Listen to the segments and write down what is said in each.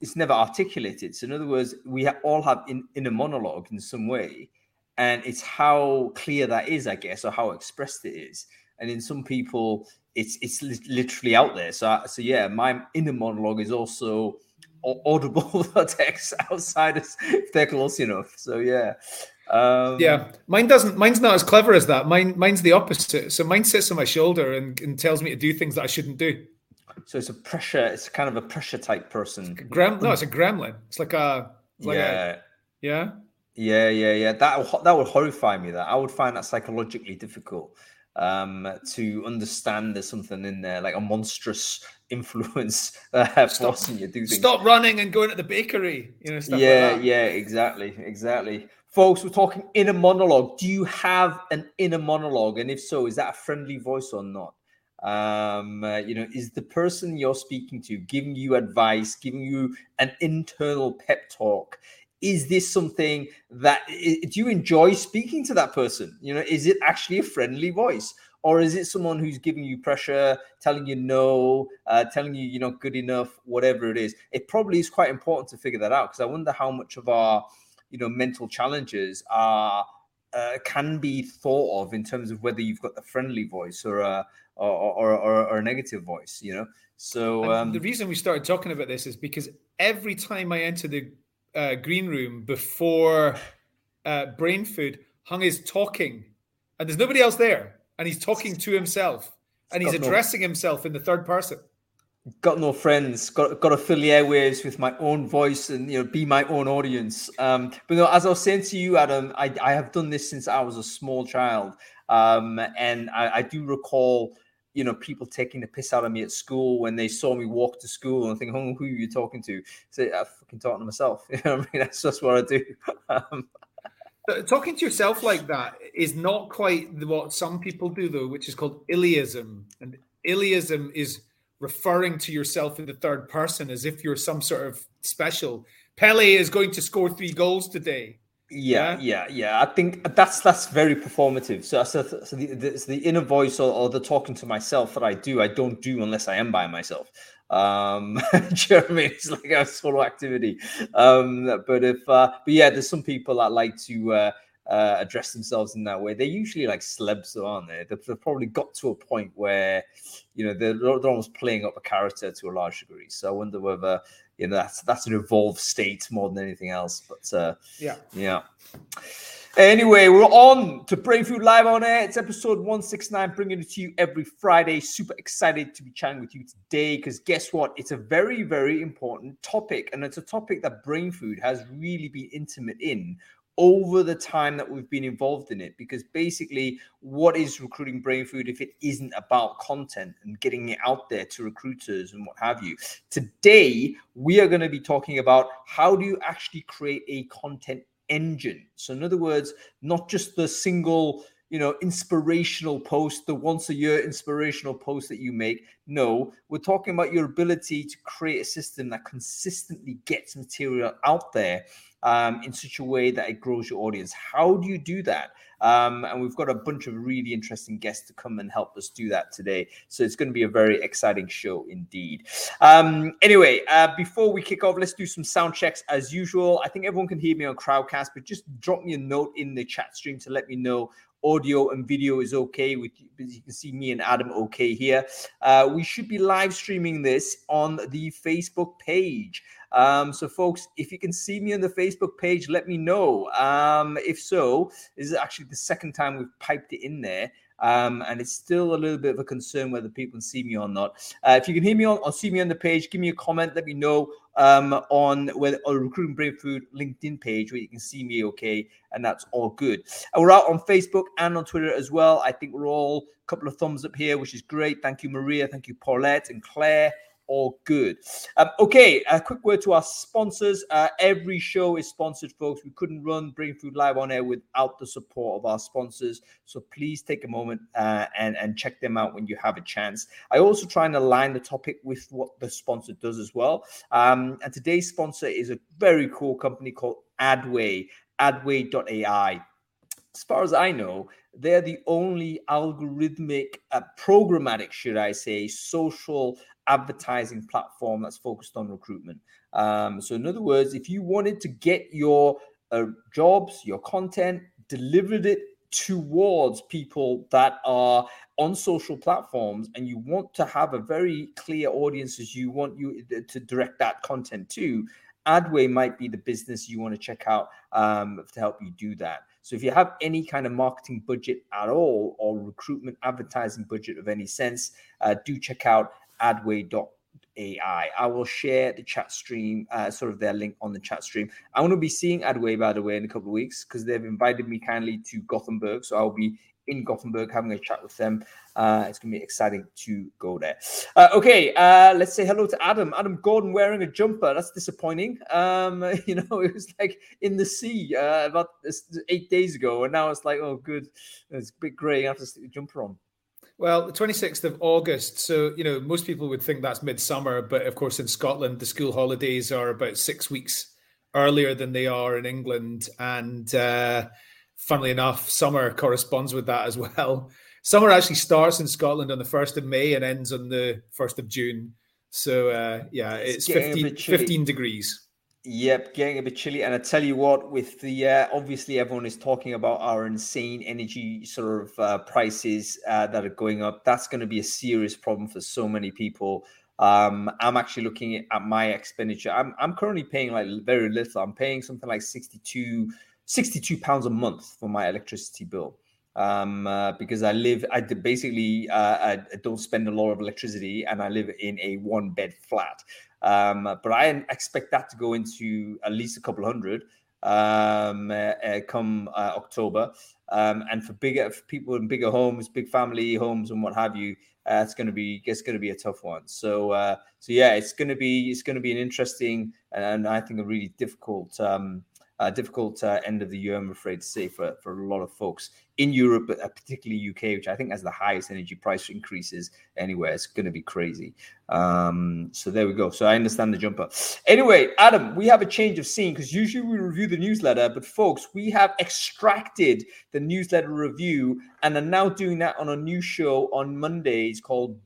it's never articulated. So in other words, we all have in, inner monologue in some way, and it's how clear that is, I guess, or how expressed it is. And in some people, it's it's literally out there. So so yeah, my inner monologue is also audible text outsiders if they're close enough. So yeah. Um, yeah, mine doesn't. Mine's not as clever as that. Mine, mine's the opposite. So mine sits on my shoulder and, and tells me to do things that I shouldn't do. So it's a pressure. It's kind of a pressure type person. Grem- no, it's a gremlin. It's like a. It's like yeah. A, yeah. Yeah, yeah, yeah. That that would horrify me. That I would find that psychologically difficult um, to understand there's something in there, like a monstrous influence uh, stop, forcing you to do things. Stop running and going to the bakery. You know, yeah, like yeah, exactly, exactly. Folks, we're talking inner monologue. Do you have an inner monologue? And if so, is that a friendly voice or not? Um, uh, you know, is the person you're speaking to giving you advice, giving you an internal pep talk? is this something that do you enjoy speaking to that person you know is it actually a friendly voice or is it someone who's giving you pressure telling you no uh, telling you you're not good enough whatever it is it probably is quite important to figure that out because i wonder how much of our you know mental challenges are uh, can be thought of in terms of whether you've got the friendly voice or a or, or, or, or a negative voice you know so um, the reason we started talking about this is because every time i enter the uh, green room before uh, Brainfood, Hung is talking, and there's nobody else there, and he's talking to himself, and he's addressing no, himself in the third person. Got no friends. Got got to fill the airwaves with my own voice and you know be my own audience. Um, but no, as I was saying to you, Adam, I, I have done this since I was a small child, um, and I, I do recall you know, people taking the piss out of me at school when they saw me walk to school and think, oh, who are you talking to? So, I fucking talking to myself. You know I mean? That's just what I do. Um, Talking to yourself like that is not quite what some people do, though, which is called Illeism. And Illeism is referring to yourself in the third person as if you're some sort of special. Pele is going to score three goals today. Yeah, yeah, yeah. I think that's that's very performative. So, so, so the, the, the inner voice or, or, the talking to myself that I do, I don't do unless I am by myself. Um, do you know I mean? It's like a solo activity. Um, but if, uh, but yeah, there's some people that like to uh, uh, address themselves in that way. They're usually like celebs, aren't they? They've, they've, probably got to a point where, you know, they're, they're almost playing up a character to a large degree. So I wonder whether you know that's that's an evolved state more than anything else. But uh, yeah, yeah. Anyway, we're on to Brainfood Live on air. It's episode 169, bringing it to you every Friday. Super excited to be chatting with you today because guess what? It's a very, very important topic. And it's a topic that Brainfood has really been intimate in over the time that we've been involved in it because basically what is recruiting Brainfood if it isn't about content and getting it out there to recruiters and what have you? Today we are going to be talking about how do you actually create a content engine? So in other words not just the single you know inspirational post the once a year inspirational post that you make. No we're talking about your ability to create a system that consistently gets material out there um, in such a way that it grows your audience. How do you do that? Um, and we've got a bunch of really interesting guests to come and help us do that today. So it's going to be a very exciting show indeed. Um, anyway, uh, before we kick off, let's do some sound checks as usual. I think everyone can hear me on Crowdcast, but just drop me a note in the chat stream to let me know audio and video is okay with you You can see me and adam okay here uh, we should be live streaming this on the facebook page um, so, folks, if you can see me on the Facebook page, let me know. Um, if so, this is actually the second time we've piped it in there. Um, and it's still a little bit of a concern whether people can see me or not. Uh, if you can hear me on or see me on the page, give me a comment. Let me know um, on whether or Recruiting Brainfood LinkedIn page where you can see me okay, and that's all good. And we're out on Facebook and on Twitter as well. I think we're all a couple of thumbs up here, which is great. Thank you, Maria. Thank you, Paulette and Claire all good. Um, okay, a quick word to our sponsors. Uh, every show is sponsored, folks. We couldn't run Brainfood Live on air without the support of our sponsors. So please take a moment uh, and, and check them out when you have a chance. I also try and align the topic with what the sponsor does as well. Um, and today's sponsor is a very cool company called Adway, adway.ai. As far as I know, they're the only algorithmic, uh, programmatic, should I say, social advertising platform that's focused on recruitment. Um, so, in other words, if you wanted to get your uh, jobs, your content, delivered it towards people that are on social platforms and you want to have a very clear audience as you want you uh, to direct that content to adway might be the business you want to check out um, to help you do that so if you have any kind of marketing budget at all or recruitment advertising budget of any sense uh, do check out adway.com AI. I will share the chat stream, uh, sort of their link on the chat stream. I want to be seeing Adway, by the way, in a couple of weeks because they've invited me kindly to Gothenburg. So I'll be in Gothenburg having a chat with them. Uh, it's going to be exciting to go there. Uh, okay, uh, let's say hello to Adam. Adam Gordon wearing a jumper. That's disappointing. Um, you know, it was like in the sea uh, about eight days ago, and now it's like, oh, good. It's a bit grey. I have to stick the jumper on. Well, the 26th of August. So, you know, most people would think that's midsummer, but of course, in Scotland, the school holidays are about six weeks earlier than they are in England. And uh, funnily enough, summer corresponds with that as well. Summer actually starts in Scotland on the 1st of May and ends on the 1st of June. So, uh, yeah, it's, it's 15, 15 degrees. Yep, getting a bit chilly. And I tell you what, with the uh, obviously everyone is talking about our insane energy sort of uh, prices uh, that are going up. That's going to be a serious problem for so many people. Um, I'm actually looking at my expenditure. I'm, I'm currently paying like very little. I'm paying something like 62, 62 pounds a month for my electricity bill. Um, uh, because I live, I basically uh, I don't spend a lot of electricity, and I live in a one bed flat. Um, but I expect that to go into at least a couple hundred um, uh, uh, come uh, October. Um, and for bigger for people in bigger homes, big family homes, and what have you, uh, it's going to be it's going to be a tough one. So so yeah, it's going to be it's going to be an interesting and I think a really difficult um, uh, difficult uh, end of the year, I'm afraid to say, for, for a lot of folks in Europe, but uh, particularly UK, which I think has the highest energy price increases anywhere. It's going to be crazy. Um, so there we go. So I understand the jumper. Anyway, Adam, we have a change of scene because usually we review the newsletter, but folks, we have extracted the newsletter review and are now doing that on a new show on Mondays called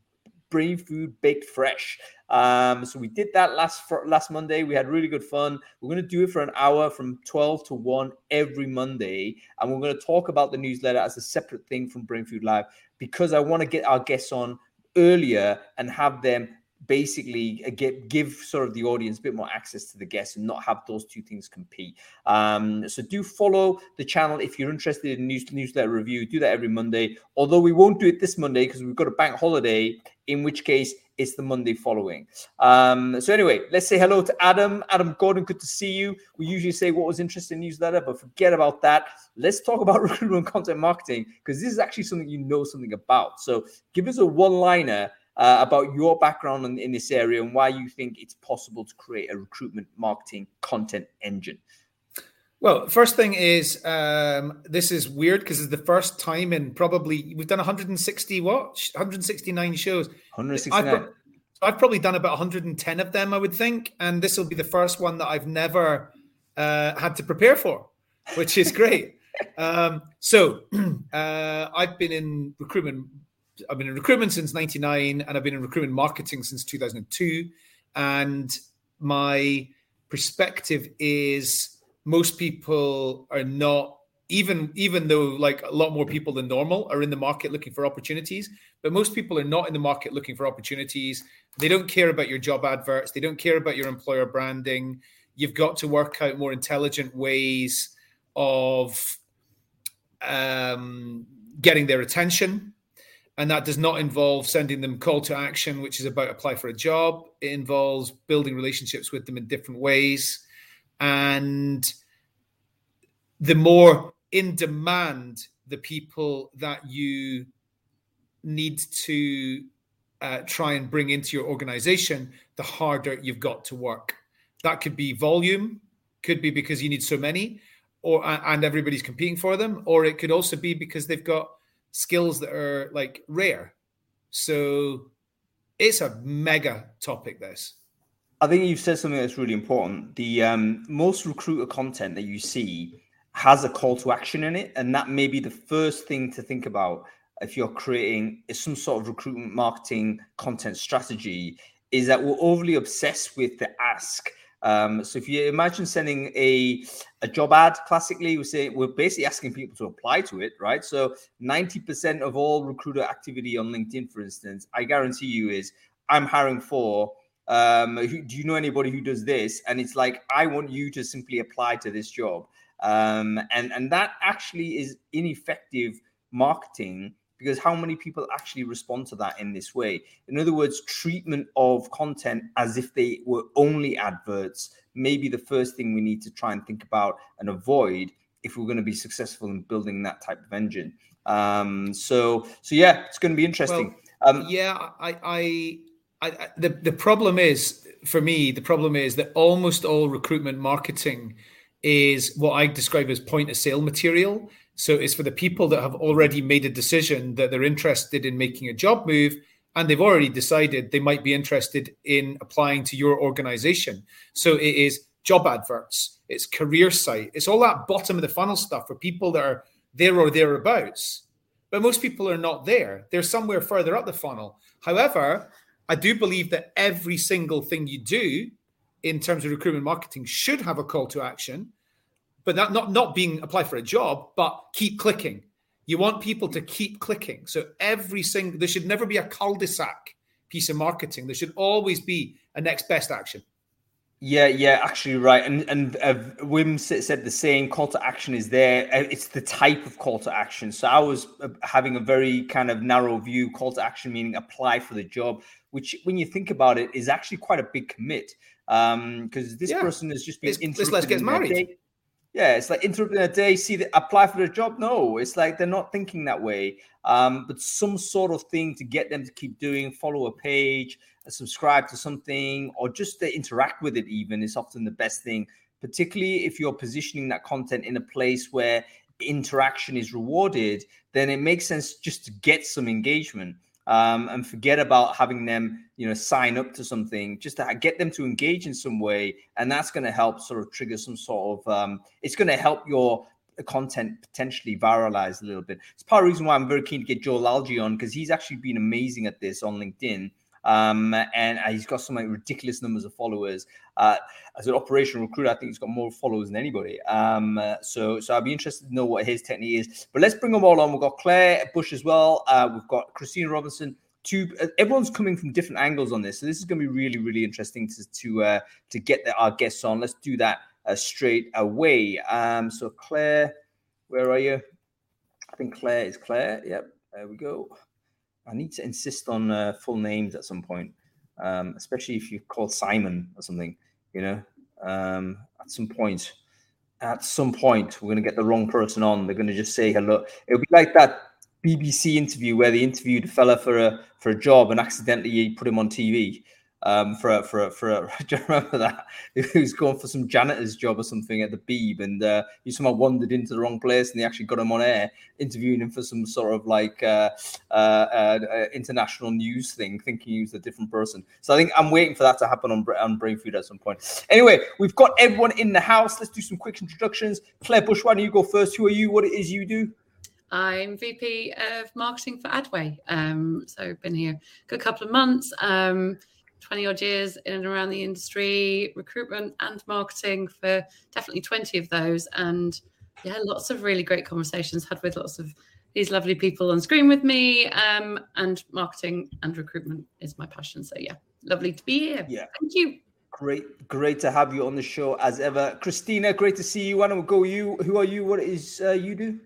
Brainfood Baked Fresh. Um, so we did that last last Monday. We had really good fun. We're going to do it for an hour from 12 to 1 every Monday. And we're going to talk about the newsletter as a separate thing from Brainfood Live because I want to get our guests on earlier and have them basically uh, get give sort of the audience a bit more access to the guests and not have those two things compete. Um, so do follow the channel if you're interested in news newsletter review. Do that every Monday. Although we won't do it this Monday because we've got a bank holiday. In which case it's the Monday following. Um, so anyway, let's say hello to Adam. Adam Gordon, good to see you. We usually say what was interesting newsletter, but forget about that. Let's talk about recruitment content marketing because this is actually something you know something about. So give us a one-liner uh, about your background in, in, this area and why you think it's possible to create a recruitment marketing content engine. Well, first thing is um, this is weird because it's the first time in probably we've done 160 what 169 shows. 169. I've, I've probably done about 110 of them, I would think, and this will be the first one that I've never uh, had to prepare for, which is great. um, so uh, I've been in recruitment I've been in recruitment since 99 and I've been in recruitment marketing since 2002. And my perspective is most people are not even even though like a lot more people than normal are in the market looking for opportunities but most people are not in the market looking for opportunities. They don't care about your job adverts. They don't care about your employer branding. You've got to work out more intelligent ways of um, getting their attention. And that does not involve sending them call to action which is about apply for a job. It involves building relationships with them in different ways and the more in demand the people that you need to uh, try and bring into your organization the harder you've got to work that could be volume could be because you need so many or and everybody's competing for them or it could also be because they've got skills that are like rare. So it's a mega topic. This. I think you've said something that's really important. The um, most recruiter content that you see has a call to action in it, and that may be the first thing to think about if you're creating some sort of recruitment marketing content strategy. Is that we're overly obsessed with the ask. Um, so if you imagine sending a a job ad, classically we say we're basically asking people to apply to it, right? So 90% of all recruiter activity on LinkedIn, for instance, I guarantee you is I'm hiring for um, who, do you know anybody who does this? And it's like, I want you to simply apply to this job. Um, and, and that actually is ineffective marketing because how many people actually respond to that in this way? In other words, treatment of content as if they were only adverts may be the first thing we need to try and think about and avoid if we're going to be successful in building that type of engine. Um, so, so yeah, it's going to be interesting. Well, um, yeah, I, I I, the the problem is for me the problem is that almost all recruitment marketing is what I describe as point of sale material. So it's for the people that have already made a decision that they're interested in making a job move and they've already decided they might be interested in applying to your organization. So it is job adverts, it's career site, it's all that bottom of the funnel stuff for people that are there or thereabouts. But most people are not there. They're somewhere further up the funnel. However, I do believe that every single thing you do in terms of recruitment marketing should have a call to action, but that not not being apply for a job, but keep clicking. You want people to keep clicking. So every single there should never be a cul-de-sac piece of marketing. There should always be a next best action. Yeah, yeah, actually, right. And and uh, Wim said the same. Call to action is there. Uh, it's the type of call to action. So I was uh, having a very kind of narrow view. Call to action meaning apply for the job, which, when you think about it, is actually quite a big commit. Um, because this yeah. person has just been it's, interrupted. Let's get married. Yeah, it's like interrupting a day. See, the, apply for the job. No, it's like they're not thinking that way. Um, but some sort of thing to get them to keep doing. Follow a page subscribe to something or just to interact with it even is often the best thing particularly if you're positioning that content in a place where interaction is rewarded then it makes sense just to get some engagement um, and forget about having them you know sign up to something just to get them to engage in some way and that's going to help sort of trigger some sort of um, it's going to help your content potentially viralize a little bit. It's part of the reason why i'm very keen to get Joel Lalgee on because he's actually been amazing at this on linkedin um, and uh, he's got some like ridiculous numbers of followers. Uh, as an operational recruiter, I think he's got more followers than anybody. Um, uh, so, so I'd be interested to know what his technique is. But let's bring them all on. We've got Clair Bush as well. Uh, we've got Christina Robinson. Two, uh, everyone's coming from different angles on this, so this is going to be really, really interesting to to uh, to get the, our guests on. Let's do that straight away. Um, so Clair, where are you? I think Clair is Clair. Yep, there we go. I need to insist on uh, full names at some point, um, especially if you call Simon or something. You know, um, at some point, at some point, we're going to get the wrong person on. They're going to just say hello. It'll be like that BBC interview where they interviewed a fella for a for a job and accidentally put him on TV um, for a, for a, for a, do you remember that? He was going for some janitor's job or something at the Beeb, and uh, he somehow wandered into the wrong place, and they actually got him on air, interviewing him for some sort of like uh, uh, uh international news thing, thinking he was a different person. So I think I'm waiting for that to happen on on Brainfood at some point. Anyway, we've got everyone in the house. Let's do some quick introductions. Clair Bush, why don't you go first? Who are you? What it is you do? I'm VP of marketing for Adway. Um, so been here a good couple of months. Um, 20 odd years in and around the industry, recruitment and marketing for definitely 20 of those. And yeah, lots of really great conversations had with lots of these lovely people on screen with me. Um, and marketing and recruitment is my passion. So yeah, lovely to be here. Yeah. Thank you. Great, great to have you on the show as ever. Christina, great to see you. Why don't we go you? Who are you? What is uh, you do?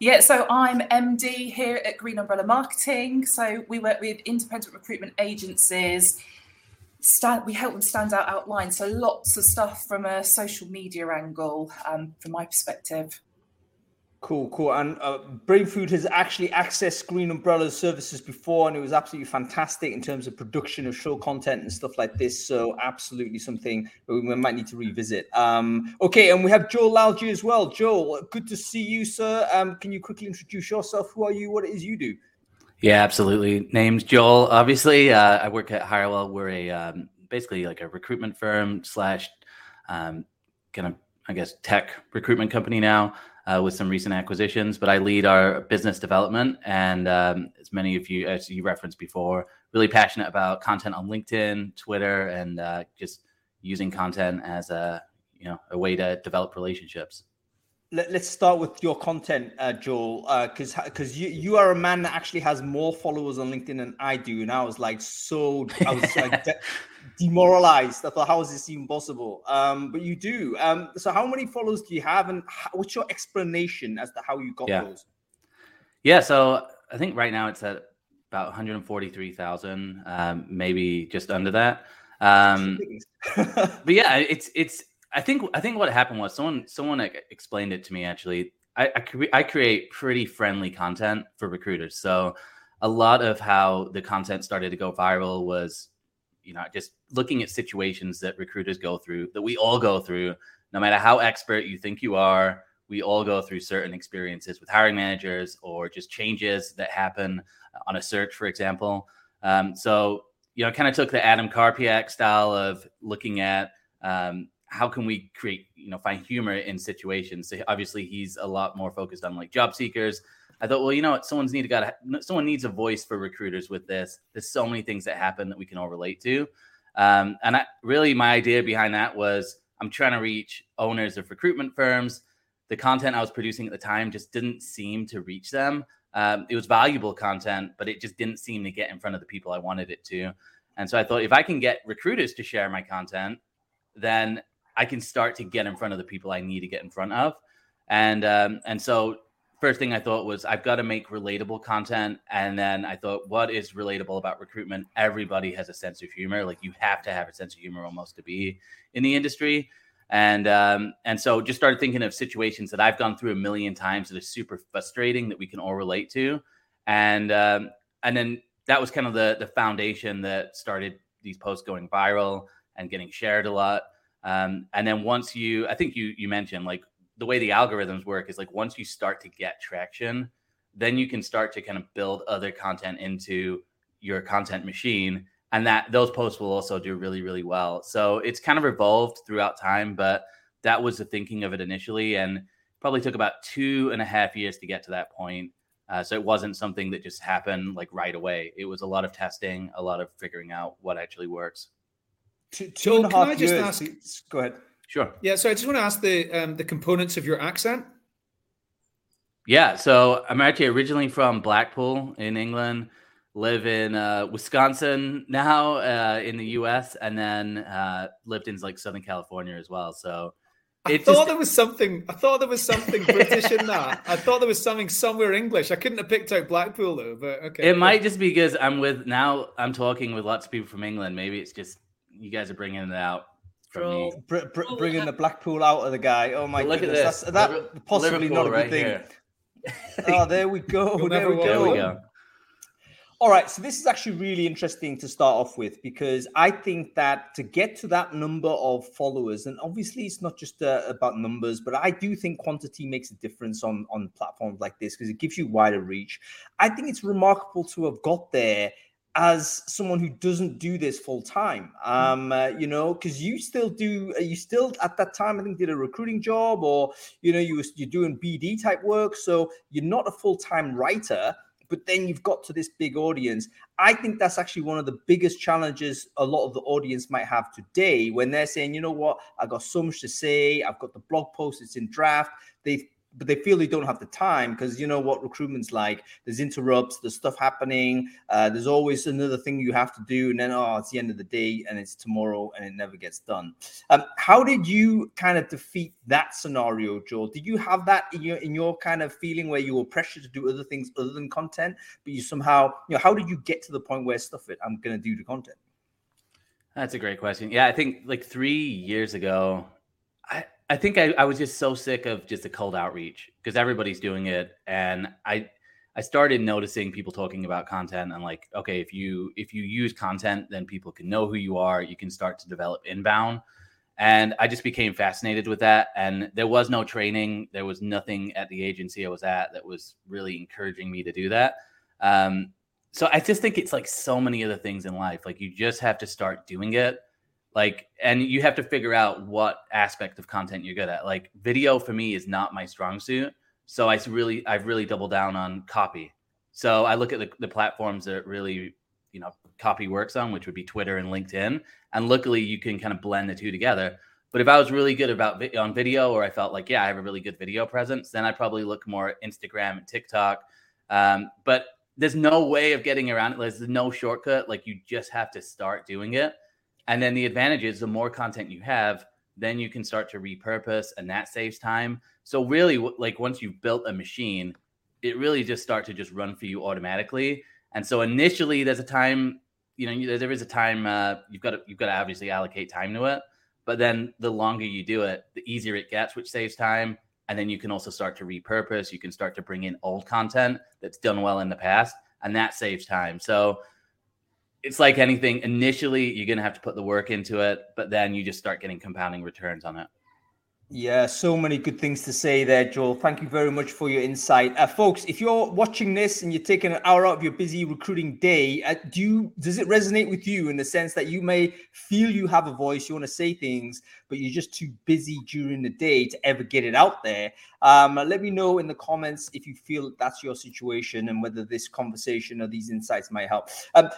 Yeah, so I'm MD here at Green Umbrella Marketing. So we work with independent recruitment agencies. Stand, we help them stand out outline. So lots of stuff from a social media angle, um, from my perspective. Cool, cool. And uh, Brainfood has actually accessed Green Umbrella services before, and it was absolutely fantastic in terms of production of show content and stuff like this. So, absolutely something we might need to revisit. Um, okay, and we have Joel Lalgee as well. Joel, good to see you, sir. Um, can you quickly introduce yourself? Who are you? What it is you do? Yeah, absolutely. Name's Joel. Obviously, uh, I work at Hirewell. We're a um, basically like a recruitment firm slash um, kind of I guess, tech recruitment company now uh, with some recent acquisitions. But I lead our business development, and um, as many of you, as you referenced before, really passionate about content on LinkedIn, Twitter, and uh, just using content as a you know a way to develop relationships let, us start with your content, uh, Joel, because uh, because you you are a man that actually has more followers on LinkedIn than I do, and I was like so I was like demoralized. I thought, how is this even possible? Um, but you do. Um, so how many followers do you have, and how, what's your explanation as to how you got yeah. those? Yeah, so I think right now it's at about 143,000, um, maybe just under that. Um, but yeah, it's it's I think I think what happened was someone someone explained it to me actually. I I, cre- I create pretty friendly content for recruiters, so a lot of how the content started to go viral was, you know, just looking at situations that recruiters go through, that we all go through, no matter how expert you think you are. We all go through certain experiences with hiring managers or just changes that happen on a search, for example. Um, so, you know, kind of took the Adam Karpiak style of looking at um, how can we create you know find humor in situations so obviously he's a lot more focused on like job seekers i thought well you know what? Someone's need got someone needs a voice for recruiters with this. There's so many things that happen that we can all relate to. Um, and I, really my idea behind that was i'm trying to reach owners of recruitment firms. The content i was producing at the time just didn't seem to reach them. Um, it was valuable content but it just didn't seem to get in front of the people i wanted it to. And so i thought if i can get recruiters to share my content then I can start to get in front of the people I need to get in front of. And um, and so first thing I thought was I've got to make relatable content. And then I thought, what is relatable about recruitment? Everybody has a sense of humor. Like you have to have a sense of humor almost to be in the industry. And um, and so just started thinking of situations that I've gone through a million times that are super frustrating that we can all relate to. And um, and then that was kind of the the foundation that started these posts going viral and getting shared a lot. Um, and then once you, I think you you mentioned like the way the algorithms work is like once you start to get traction, then you can start to kind of build other content into your content machine, and that those posts will also do really really well. So it's kind of evolved throughout time, but that was the thinking of it initially, and probably took about two and a half years to get to that point. Uh, so it wasn't something that just happened like right away. It was a lot of testing, a lot of figuring out what actually works. Two, two and a half can I just years. ask? Go ahead. Sure. Yeah. So I just want to ask the um, the components of your accent. Yeah. So I'm actually originally from Blackpool in England. Live in uh, Wisconsin now uh, in the U.S. and then uh, lived in like Southern California as well. So I thought just... there was something. I thought there was something British in that. I thought there was something somewhere English. I couldn't have picked out Blackpool though. But okay. It might just be because I'm with now. I'm talking with lots of people from England. Maybe it's just you guys are bringing it out. Br- br- bringing the Blackpool out of the guy. Oh my Look goodness, That's, that possibly Liverpool not a good right thing. oh, there we go. There we go. there we go. All right, so this is actually really interesting to start off with because I think that to get to that number of followers, and obviously it's not just uh, about numbers, but I do think quantity makes a difference on on platforms like this because it gives you wider reach. I think it's remarkable to have got there as someone who doesn't do this full time um uh, you know because you still do uh, you still at that time i think did a recruiting job or you know you was you're doing bd type work so you're not a full-time writer but then you've got to this big audience. I think that's actually one of the biggest challenges a lot of the audience might have today when they're saying you know what? I've got so much to say. I've got the blog post. It's in draft. They've but they feel they don't have the time because you know what recruitment's like. There's interrupts, there's stuff happening, uh, there's always another thing you have to do, and then oh, it's the end of the day and it's tomorrow and it never gets done. Um, how did you kind of defeat that scenario, Joel? Did you have that in your in your kind of feeling where you were pressured to do other things other than content, but you somehow, you know, how did you get to the point where stuff it? I'm going to do the content. That's a great question. Yeah, I think like three years ago, I I think I, I was just so sick of just the cold outreach because everybody's doing it, and I I started noticing people talking about content and like, okay, if you if you use content, then people can know who you are. You can start to develop inbound, and I just became fascinated with that. And there was no training, there was nothing at the agency I was at that was really encouraging me to do that. Um, so I just think it's like so many other things in life. Like you just have to start doing it Like, and you have to figure out what aspect of content you're good at. Like, video for me is not my strong suit. So I really, I've really doubled down on copy. So I look at the, the platforms that really, you know, copy works on, which would be Twitter and LinkedIn. And luckily, you can kind of blend the two together. But if I was really good about vi- on video, or I felt like, yeah, I have a really good video presence, then I probably look more at Instagram and TikTok. Um, but there's no way of getting around it. There's no shortcut. Like you just have to start doing it. And then the advantage is the more content you have, then you can start to repurpose, and that saves time. So really, like once you've built a machine, it really just start to just run for you automatically. And so initially, there's a time, you know, there is a time uh, you've got to you've got to obviously allocate time to it. But then the longer you do it, the easier it gets, which saves time. And then you can also start to repurpose. You can start to bring in old content that's done well in the past, and that saves time. So it's like anything. Initially, you're going to have to put the work into it, but then you just start getting compounding returns on it. Yeah, so many good things to say there, Joel. Thank you very much for your insight, uh, folks. If you're watching this and you're taking an hour out of your busy recruiting day, uh, do you does it resonate with you in the sense that you may feel you have a voice, you want to say things, but you're just too busy during the day to ever get it out there? Um, let me know in the comments if you feel that's your situation and whether this conversation or these insights might help. Um,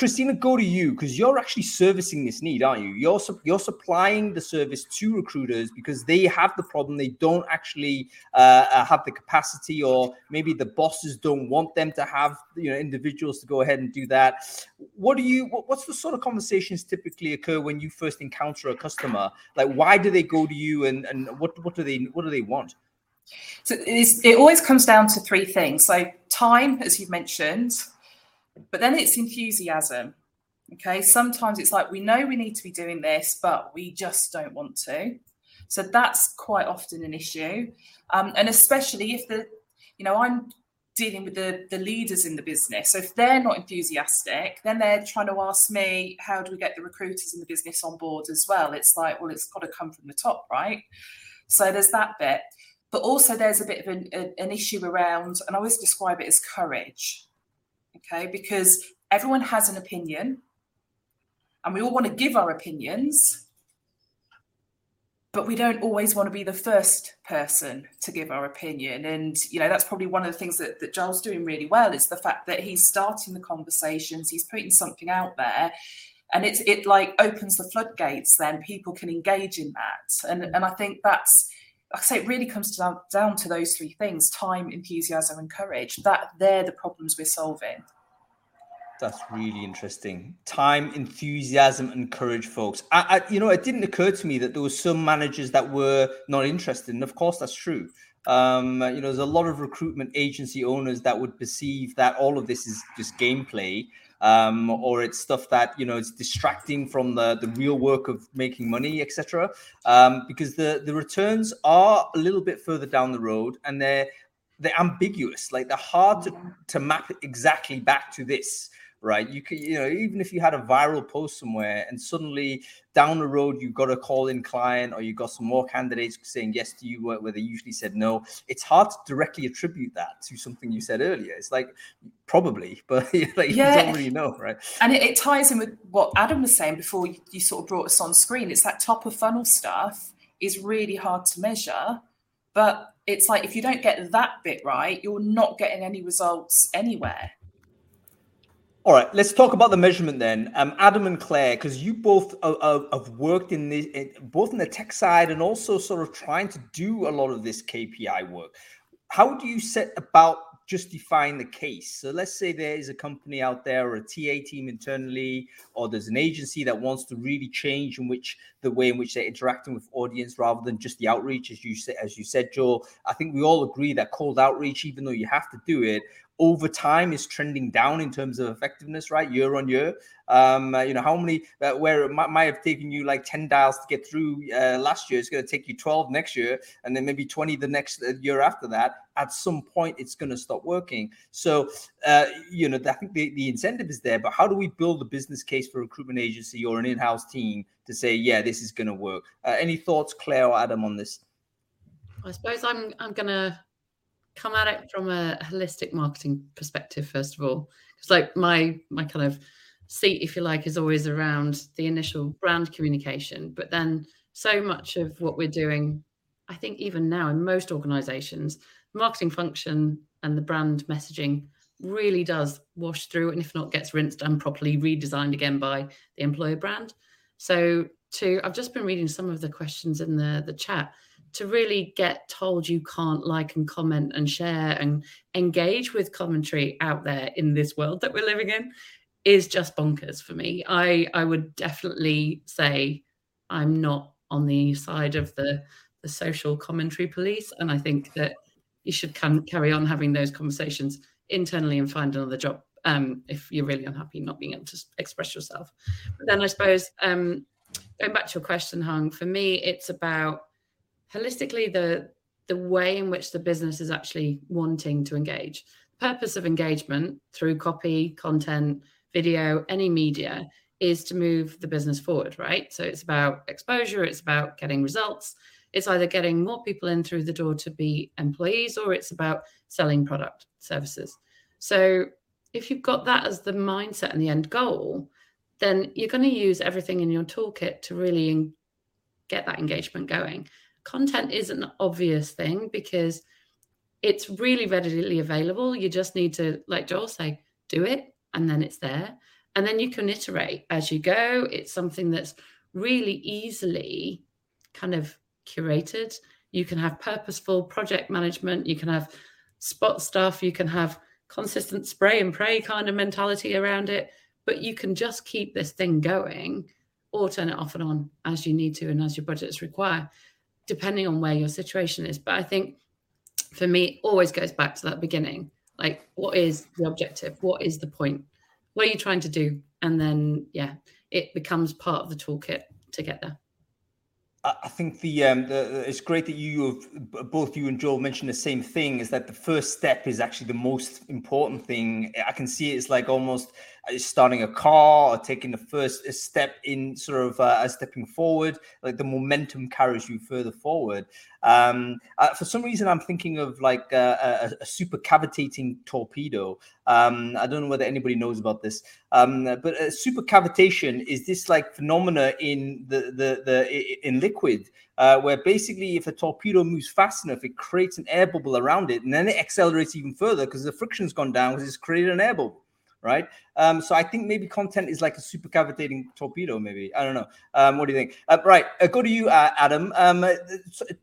Christina, go to you because you're actually servicing this need, aren't you? You're you're supplying the service to recruiters because they have the problem. They don't actually uh, uh, have the capacity, or maybe the bosses don't want them to have you know individuals to go ahead and do that. What do you? What's the sort of conversations typically occur when you first encounter a customer? Like, why do they go to you, and and what what do they what do they want? So it always comes down to three things. So time, as you've mentioned but then it's enthusiasm. Okay. Sometimes it's like we know we need to be doing this, but we just don't want to. So that's quite often an issue. Um, and especially if the, you know, I'm dealing with the, the leaders in the business. So if they're not enthusiastic, then they're trying to ask me, how do we get the recruiters in the business on board as well? It's like, well, it's got to come from the top, right? So there's that bit. But also, there's a bit of an, an issue around, and I always describe it as courage okay? Because everyone has an opinion and we all want to give our opinions, but we don't always want to be the first person to give our opinion. And, you know, that's probably one of the things that, that Joel's doing really well is the fact that he's starting the conversations, he's putting something out there. And it's it like opens the floodgates, then people can engage in that. And and I think that's like I say, it really comes down, down to those three things time, enthusiasm, and courage. That they're the problems we're solving. That's really interesting. Time, enthusiasm, and courage, folks. I, I, you know, it didn't occur to me that there were some managers that were not interested, and of course, that's true. Um, you know, there's a lot of recruitment agency owners that would perceive that all of this is just gameplay, um, or it's stuff that you know it's distracting from the the real work of making money, etc. Um, because the the returns are a little bit further down the road, and they're they're ambiguous. Like they're hard to to map exactly back to this right? You could, you know, even if you had a viral post somewhere and suddenly down the road you've got a call in client or you've got some more candidates saying yes to you where they usually said no, it's hard to directly attribute that to something you said earlier. It's like probably, but like yeah. you don't really know, right? And it, it, ties in with what Adam was saying before you, you sort of brought us on screen. It's that top of funnel stuff is really hard to measure, but it's like if you don't get that bit right, you're not getting any results anywhere. All right, let's talk about the measurement then. Um, Adam and Clair, because you both uh, uh, have worked in this, both in the tech side and also sort of trying to do a lot of this KPI work. How do you set about justifying the case? So let's say there is a company out there or a TA team internally, or there's an agency that wants to really change in which the way in which they're interacting with audience rather than just the outreach, as you said, as you said, Joel. I think we all agree that cold outreach, even though you have to do it, over time is trending down in terms of effectiveness, right? Year on year. Um, uh, you know, how many, uh, where it might, might, have taken you like 10 dials to get through uh, last year, it's going to take you 12 next year, and then maybe 20 the next uh, year after that. At some point, it's going to stop working. So, uh, you know, I think the, the incentive is there, but how do we build a business case for a recruitment agency or an in house team to say, yeah, this is going to work? Uh, any thoughts, Clair or Adam, on this? I suppose I'm I'm gonna come at it from a holistic marketing perspective first of all because like my my kind of seat, if you like, is always around the initial brand communication. But then so much of what we're doing, I think even now in most organizations, marketing function and the brand messaging really does wash through and if not gets rinsed and properly redesigned again by the employer brand. So to I've just been reading some of the questions in the the chat to really get told you can't like and comment and share and engage with commentary out there in this world that we're living in is just bonkers for me. I I would definitely say I'm not on the side of the the social commentary police, and I think that you should can, carry on having those conversations internally and find another job um, if you're really unhappy not being able to express yourself. But then I suppose um, going back to your question, Hung, for me it's about holistically the the way in which the business is actually wanting to engage. Purpose of engagement through copy, content, video, any media is to move the business forward, right? So it's about exposure, it's about getting results. It's either getting more people in through the door to be employees or it's about selling product services. So if you've got that as the mindset and the end goal, then you're going to use everything in your toolkit to really get that engagement going. Content is an obvious thing because it's really readily available. You just need to, like Joel say, do it and then it's there. And then you can iterate as you go. It's something that's really easily kind of curated. You can have purposeful project management. You can have spot stuff. You can have consistent spray and pray kind of mentality around it. But you can just keep this thing going or turn it off and on as you need to and as your budgets require, depending on where your situation is. But I think for me, it always goes back to that beginning. Like, what is the objective? What is the point? what are you trying to do? And then, yeah, it becomes part of the toolkit to get there. I think the, um, the, it's great that you have both you and Joel mentioned the same thing. Is that the first step is actually the most important thing. I can see it's like almost starting a car or taking the first step in sort of uh, stepping forward. Like the momentum carries you further forward. Um, uh, for some reason, I'm thinking of like uh, a, a super cavitating torpedo. Um, I don't know whether anybody knows about this, um, but super cavitation is this like phenomena in the the, the in liquid uh, where basically if a torpedo moves fast enough, it creates an air bubble around it, and then it accelerates even further because the friction's gone down because it's created an air bubble right? Um, so I think maybe content is like a super cavitating torpedo. Maybe I don't know. Um, what do you think? Uh, right, uh, go to you, uh, Adam. Um, uh,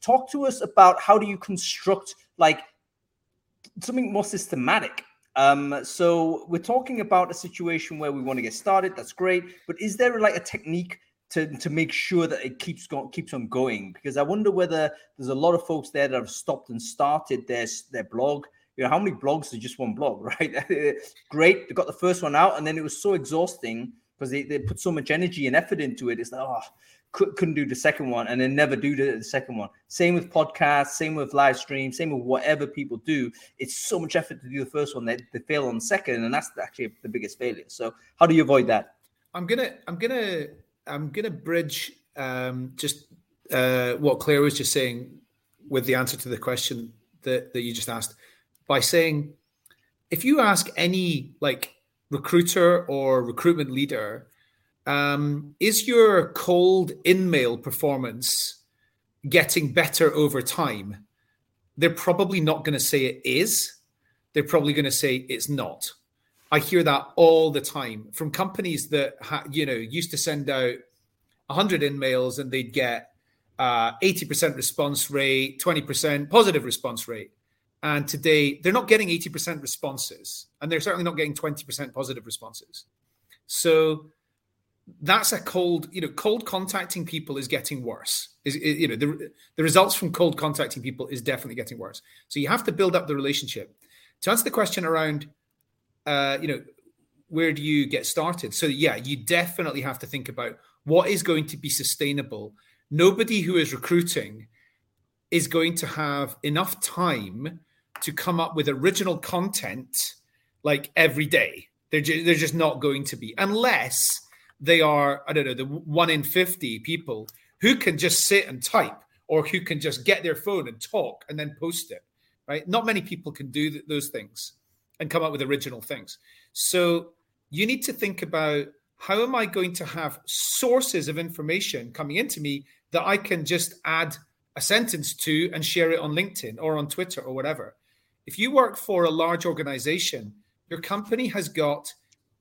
talk to us about how do you construct like something more systematic. Um, so we're talking about a situation where we want to get started. That's great, but is there like a technique? To, to make sure that it keeps going keeps on going because I wonder whether there's a lot of folks there that have stopped and started their their blog you know, how many blogs is just one blog, right? Great, they got the first one out, and then it was so exhausting because they, they put so much energy and effort into it. It's like, oh, could, couldn't do the second one, and then never do the, the second one. Same with podcasts, same with live stream, same with whatever people do. It's so much effort to do the first one that they, they fail on the second, and that's actually the biggest failure. So, how do you avoid that? I'm gonna, I'm gonna, I'm gonna bridge um, just uh, what Clair was just saying with the answer to the question that that you just asked by saying, if you ask any like recruiter or recruitment leader, um, is your cold in-mail performance getting better over time? They're probably not going to say it is. They're probably going to say it's not. I hear that all the time from companies that ha- you know used to send out 100 in-mails and they'd get uh, 80% response rate, 20% positive response rate. And today they're not getting 80% responses, and they're certainly not getting 20% positive responses. So that's a cold, you know, cold contacting people is getting worse. Is you know, the, the results from cold contacting people is definitely getting worse. So you have to build up the relationship. To answer the question around uh, you know, where do you get started? So yeah, you definitely have to think about what is going to be sustainable. Nobody who is recruiting is going to have enough time to come up with original content like every day. They're just, they're just not going to be unless they are I don't know the one in fifty people who can just sit and type or who can just get their phone and talk and then post it. Right? Not many people can do th- those things and come up with original things. So you need to think about how am I going to have sources of information coming into me that I can just add a sentence to and share it on LinkedIn or on Twitter or whatever? If you work for a large organization, your company has got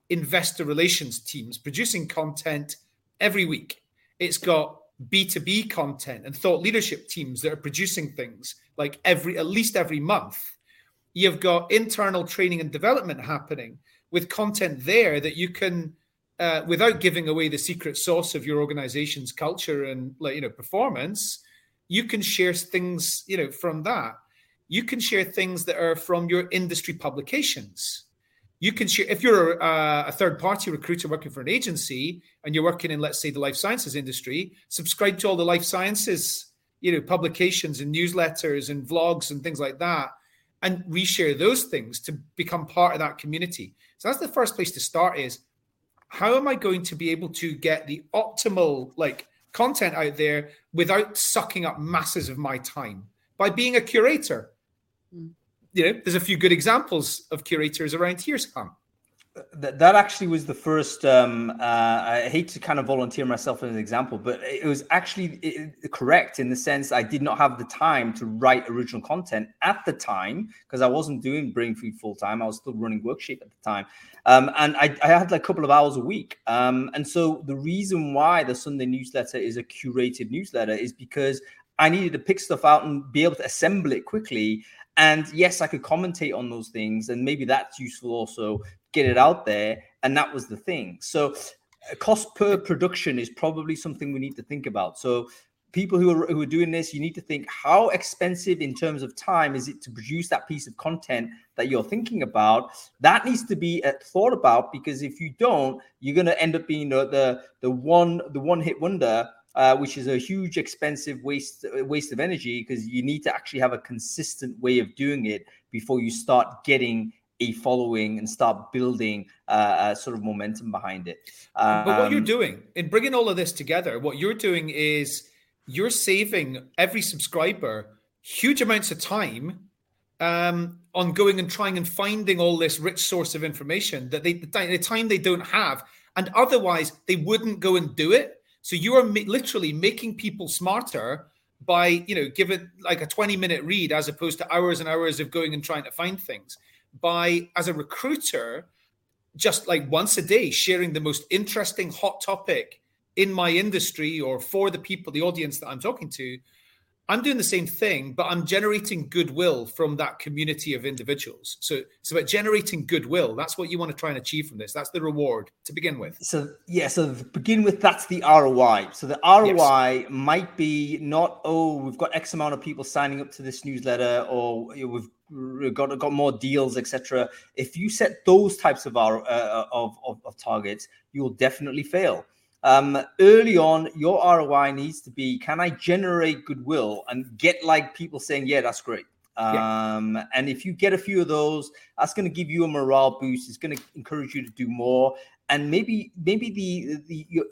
investor relations teams producing content every week. It's got B2B content and thought leadership teams that are producing things like every at least every month. You've got internal training and development happening with content there that you can uh, without giving away the secret sauce of your organization's culture and like you know performance you can share things you know from that you can share things that are from your industry publications. You can share if you're a, a, third party recruiter working for an agency and you're working in let's say the life sciences industry subscribe to all the life sciences you know publications and newsletters and vlogs and things like that and reshare those things to become part of that community. So that's the first place to start is how am i going to be able to get the optimal like content out there without sucking up masses of my time? By being a curator mm you know, there's a few good examples of curators around here, Sam. That, actually was the first. Um, uh, I hate to kind of volunteer myself as an example, but it was actually correct in the sense I did not have the time to write original content at the time because I wasn't doing Brainfood full time. I was still running Workshape at the time, um, and I, I, had like a couple of hours a week. Um, and so the reason why the Sunday newsletter is a curated newsletter is because I needed to pick stuff out and be able to assemble it quickly and yes, I could commentate on those things, and maybe that's useful also, get it out there. And that was the thing. So, uh, cost per production is probably something we need to think about. So, people who are, who are doing this, you need to think how expensive in terms of time is it to produce that piece of content that you're thinking about. That needs to be uh, thought about because if you don't, you're going to end up being the, the the one the one hit wonder uh, which is a huge expensive waste uh, waste of energy because you need to actually have a consistent way of doing it before you start getting a following and start building uh, a sort of momentum behind it. Um, but what you're um, doing in bringing all of this together, what you're doing is you're saving every subscriber huge amounts of time um, on going and trying and finding all this rich source of information that they the time they don't have, and otherwise they wouldn't go and do it so you are ma- literally making people smarter by, you know, give it like a 20 minute read as opposed to hours and hours of going and trying to find things. By, as a recruiter, just like once a day, sharing the most interesting hot topic in my industry or for the people, the audience that I'm talking to, I'm doing the same thing, but I'm generating goodwill from that community of individuals. So it's about generating goodwill. That's what you want to try and achieve from this. That's the reward to begin with. So yeah, so begin with that's the ROI. So the ROI yes. might be not oh we've got X amount of people signing up to this newsletter or we've got got more deals, etc. If you set those types of, uh, of, of of targets, you will definitely fail um, early on, your ROI needs to be can I generate goodwill and get like people saying, yeah, that's great. Um, yeah. And if you get a few of those, that's going to give you a morale boost. It's going to encourage you to do more. And maybe, maybe the the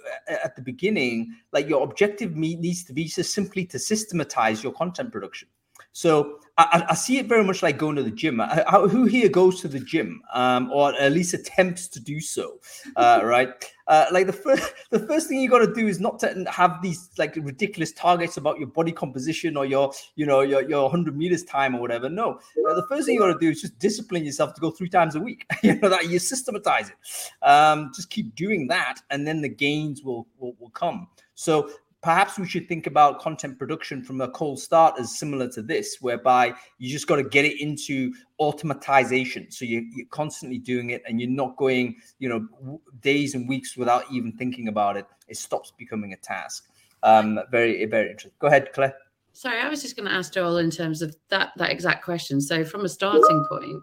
at the beginning, like your objective needs to be just simply to systematize your content production. So I, I, see it very much like going to the gym. I, I, who here goes to the gym, um, or at least attempts to do so? Uh, right? Uh, like the first, the first thing you got to do is not to have these like ridiculous targets about your body composition or your, you know, your your hundred meters time or whatever. No, uh, the first thing you got to do is just discipline yourself to go three times a week. you know that you systematize it. Um, just keep doing that, and then the gains will will, will come. So perhaps we should think about content production from a cold start as similar to this, whereby you just got to get it into automatization. So you, are constantly doing it and you're not going, you know, days and weeks without even thinking about it. It stops becoming a task. Um, very, very interesting. Go ahead, Clair. Sorry, I was just going to ask Joel in terms of that that exact question. So from a starting point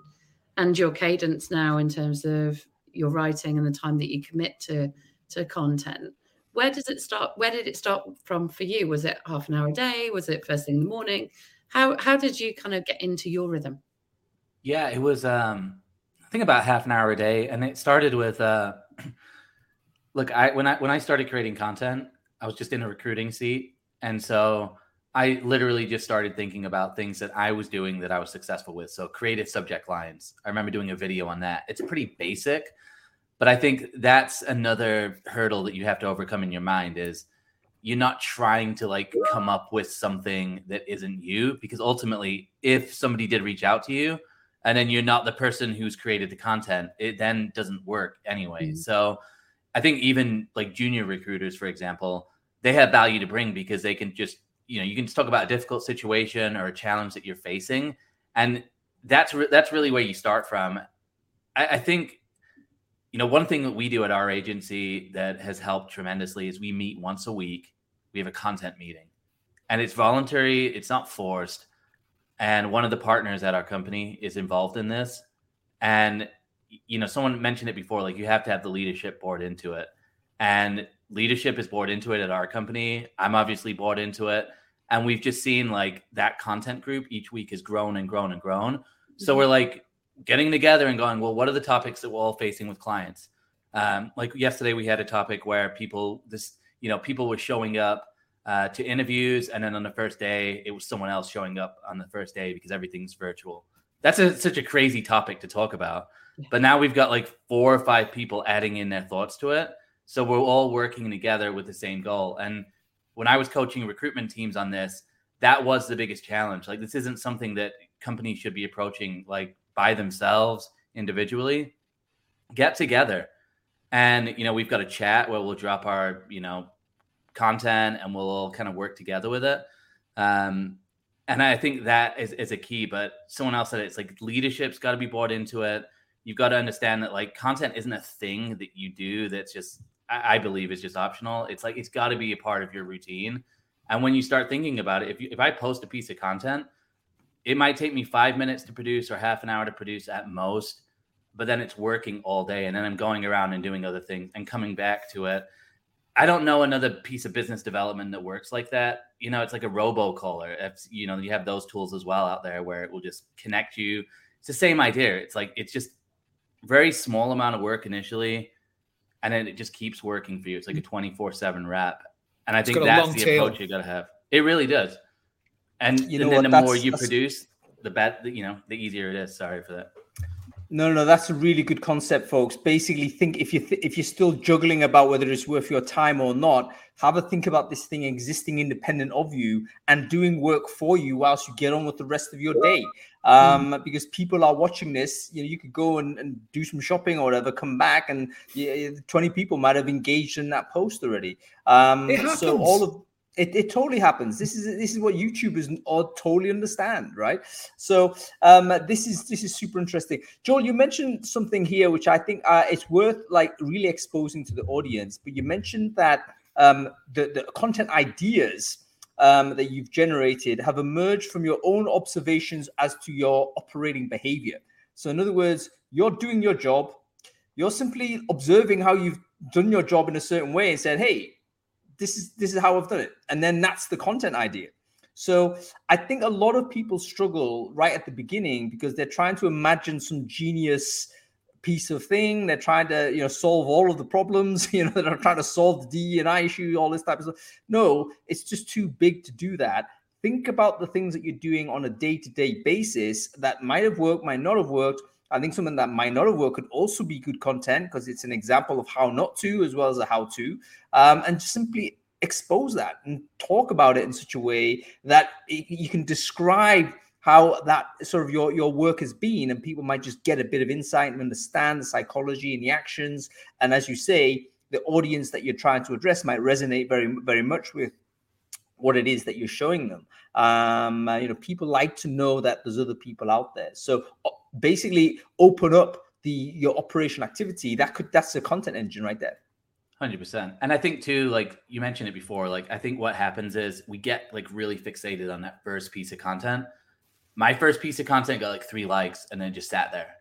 and your cadence now in terms of your writing and the time that you commit to to content where does it start? Where did it start from for you? Was it half an hour a day? Was it first thing in the morning? How how did you kind of get into your rhythm? Yeah, it was um I think about half an hour a day. And it started with uh look, I when I when I started creating content, I was just in a recruiting seat. And so I literally just started thinking about things that I was doing that I was successful with. So creative subject lines. I remember doing a video on that. It's pretty basic, But I think that's another hurdle that you have to overcome in your mind is you're not trying to like come up with something that isn't you because ultimately if somebody did reach out to you and then you're not the person who's created the content it then doesn't work anyway mm-hmm. so i think even like junior recruiters for example they have value to bring because they can just you know you can just talk about a difficult situation or a challenge that you're facing and that's re- that's really where you start from I, I think you know one thing that we do at our agency that has helped tremendously is we meet once a week. We have a content meeting and it's voluntary it's not forced. And one of the partners at our company is involved in this. And you know someone mentioned it before like you have to have the leadership board into it. And leadership is bought into it at our company. I'm obviously bought into it. And we've just seen like that content group each week has grown and grown and grown. So mm-hmm. we're like getting together and going well what are the topics that we're all facing with clients um, like yesterday we had a topic where people this you know people were showing up uh, to interviews, and then on the first day, it was someone else showing up on the first day because everything's virtual. That's a, such a crazy topic to talk about. But now we've got like four or five people adding in their thoughts to it. So we're all working together with the same goal. And when I was coaching recruitment teams on this, that was the biggest challenge. Like this isn't something that companies should be approaching like by themselves individually. Get together. And you know, we've got a chat where we'll drop our, you know, content and we'll all kind of work together with it. Um, and I think that is, is a key. But someone else said it, it's like leadership's got to be bought into it. You've got to understand that like content isn't a thing that you do that's just I, I believe is just optional. It's like it's got to be a part of your routine. And when you start thinking about it, if you, if I post a piece of content, it might take me five minutes to produce or half an hour to produce at most, but then it's working all day, and then I'm going around and doing other things and coming back to it I don't know another piece of business development that works like that. You know, it's like a robocaller. If you know, you have those tools as well out there where it will just connect you. It's the same idea. It's like it's just very small amount of work initially, and then it just keeps working for you. It's like a twenty four seven wrap, and I think that's the tail. approach you got to have. It really does. And you know, and then what? the that's, more you produce, the better. You know, the easier it is. Sorry for that. No, no, that's a really good concept, folks. Basically, think if you th- if you're still juggling about whether it's worth your time or not, have a think about this thing existing independent of you and doing work for you whilst you get on with the rest of your day. Um, mm. Because people are watching this, you know, you could go and, and do some shopping or whatever, come back, and yeah, 20 people might have engaged in that post already. Um, so all of it, it totally happens. This is this is what YouTubers all totally understand, right? So um, this is this is super interesting. Joel, you mentioned something here which I think uh, it's worth like really exposing to the audience. But you mentioned that um, the the content ideas um, that you've generated have emerged from your own observations as to your operating behavior. So in other words, you're doing your job. You're simply observing how you've done your job in a certain way and said, "Hey, this is this is how I've done it. And then that's the content idea. So I think a lot of people struggle right at the beginning because they're trying to imagine some genius piece of thing. They're trying to, you know, solve all of the problems, you know, they're trying to solve the D and I issue, all this type of stuff. No, it's just too big to do that. Think about the things that you're doing on a day-to-day basis that might have worked, might not have worked. I think something that might not have worked could also be good content because it's an example of how not to as well as a how to um, and just simply expose that and talk about it in such a way that you can describe how that sort of your your work has been and people might just get a bit of insight and understand the psychology and the actions. And as you say the audience that you're trying to address might resonate very very much with what it is that you're showing them. Um, uh, you know people like to know that there's other people out there. So basically open up the your operation activity. That could that's the content engine right there. Hundred percent, and I think too, like you mentioned it before, like I think what happens is we get like really fixated on that first piece of content. My first piece of content got like three likes, and then just sat there.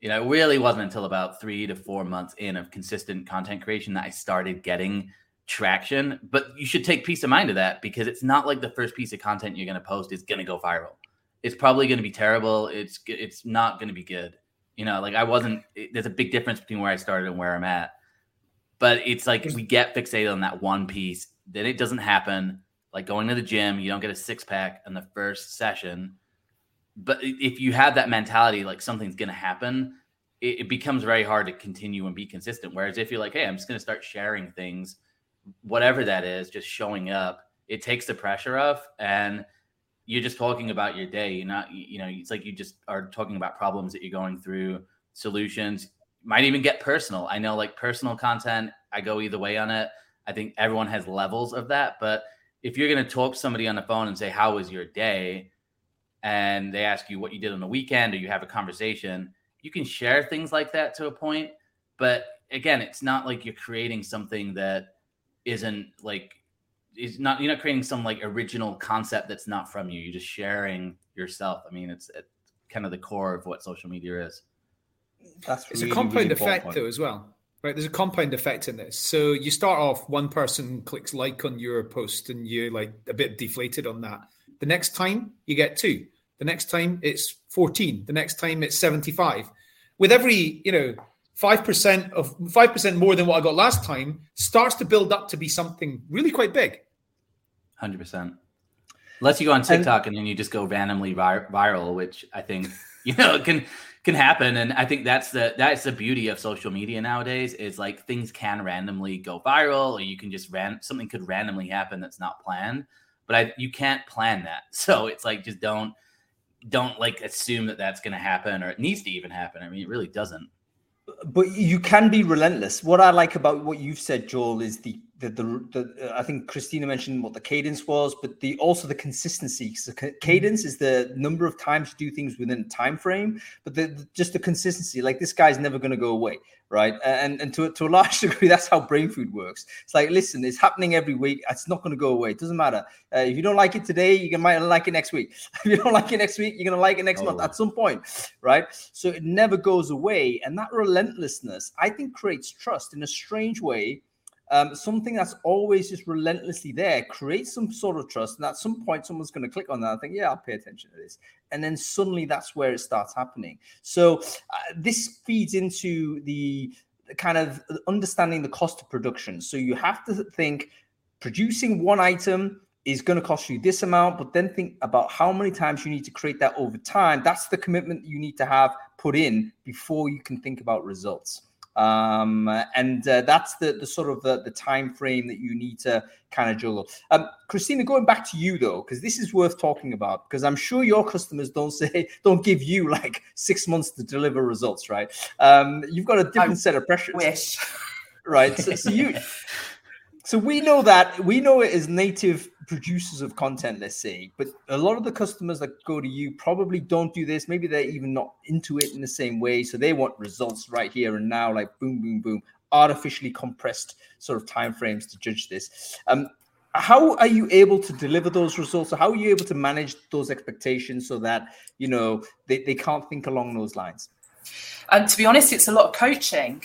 You know, it really wasn't until about three to four months in of consistent content creation that I started getting traction. But you should take peace of mind of that because it's not like the first piece of content you're going to post is going to go viral. It's probably going to be terrible. It's it's not going to be good. You know, like I wasn't. It, there's a big difference between where I started and where I'm at but it's like we get fixated on that one piece, then it doesn't happen. Like going to the gym, you don't get a six pack in the first session. But if you have that mentality, like something's going to happen, it, it becomes very hard to continue and be consistent. Whereas if you're like, hey, I'm just going to start sharing things, whatever that is, just showing up, it takes the pressure off and you're just talking about your day. You're not, you know, it's like you just are talking about problems that you're going through, solutions. Might even get personal. I know, like personal content, I go either way on it. I think everyone has levels of that. But if you're going to talk somebody on the phone and say, How was your day? and they ask you what you did on the weekend or you have a conversation, you can share things like that to a point. But again, it's not like you're creating something that isn't like is not you're not creating some like original concept that's not from you. You're just sharing yourself. I mean, it's, it's kind of the core of what social media is. That's it's really, a compound really effect point. though as well. Right, there's a compound effect in this. So you start off, one person clicks like on your post, and you're like a bit deflated on that. The next time you get two, the next time it's 14, the next time it's 75. With every, you know, 5% of 5% more than what I got last time starts to build up to be something really quite big. 100%. Unless you go on TikTok and, and then you just go randomly vir- viral, which I think, you know, can can happen. And i think that's the that's the beauty of social media nowadays is like things can randomly go viral or you can just ran something could randomly happen that's not planned. But I, you can't plan that. So it's like just don't don't like assume that that's going to happen or it needs to even happen. I mean it really doesn't but you can be relentless. What I like about what you've said, Joel, is the the, the, the I think Christina mentioned what the cadence was, but the also the consistency. So cadence is the number of times you do things within a time frame, but the, the just the consistency. Like this guy's never going to go away, right? And and to to a large degree, that's how Brainfood works. It's like listen, it's happening every week. It's not going to go away. It doesn't matter. Uh, if you don't like it today, you might like it next week. If you don't like it next week, you're going to like it next oh. month at some point, right? So it never goes away, and that relentlessness, I think, creates trust in a strange way um, something that's always just relentlessly there creates some sort of trust. And at some point, someone's going to click on that and think, yeah, I'll pay attention to this. And then suddenly that's where it starts happening. So uh, this feeds into the kind of understanding the cost of production. So you have to think producing one item is going to cost you this amount, but then think about how many times you need to create that over time. That's the commitment you need to have put in before you can think about results um, and uh, that's the the sort of the, the time frame that you need to kind of juggle. Um, Christina, going back to you though, because this is worth talking about, because I'm sure your customers don't say don't give you like six months to deliver results, right? Um, you've got a different I set of pressures. Wish. Right. So, so you so we know that we know it as native producers of content let's say but a lot of the customers that go to you probably don't do this. Maybe they're even not into it in the same way. So they want results right here and now like boom boom boom artificially compressed sort of time frames to judge this. Um how are you able to deliver those results? How are you able to manage those expectations so that you know they, they can't think along those lines? And to be honest it's a lot of coaching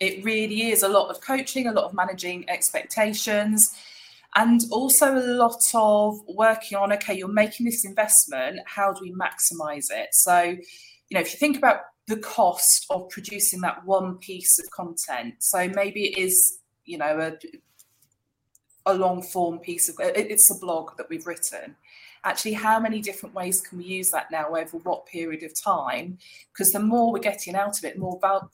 it really is a lot of coaching, a lot of managing expectations, and also a lot of working on okay, you're making this investment, how do we maximize it? So, you know, if you think about the cost of producing that one piece of content, so maybe it is, you know, a, a long form piece of it's a blog that we've written actually how many different ways can we use that now over what period of time because the more we're getting out of it more val-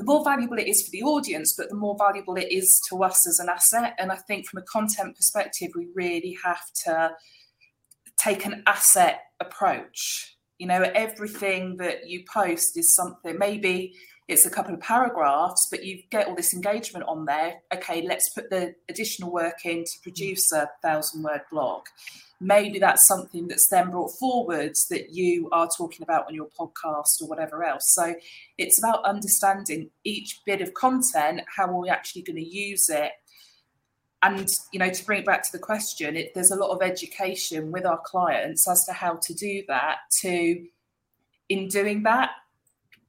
the more valuable it is for the audience but the more valuable it is to us as an asset. And i think from a content perspective we really have to take an asset approach. You know everything that you post is something maybe it's a couple of paragraphs, but you get all this engagement on there. Okay, let's put the additional work in to produce a thousand word blog maybe that's something that's then brought forwards that you are talking about on your podcast or whatever else. So it's about understanding each bit of content, how are we actually going to use it? And you know, to bring it back to the question, it, there's a lot of education with our clients as to how to do that. To in doing that,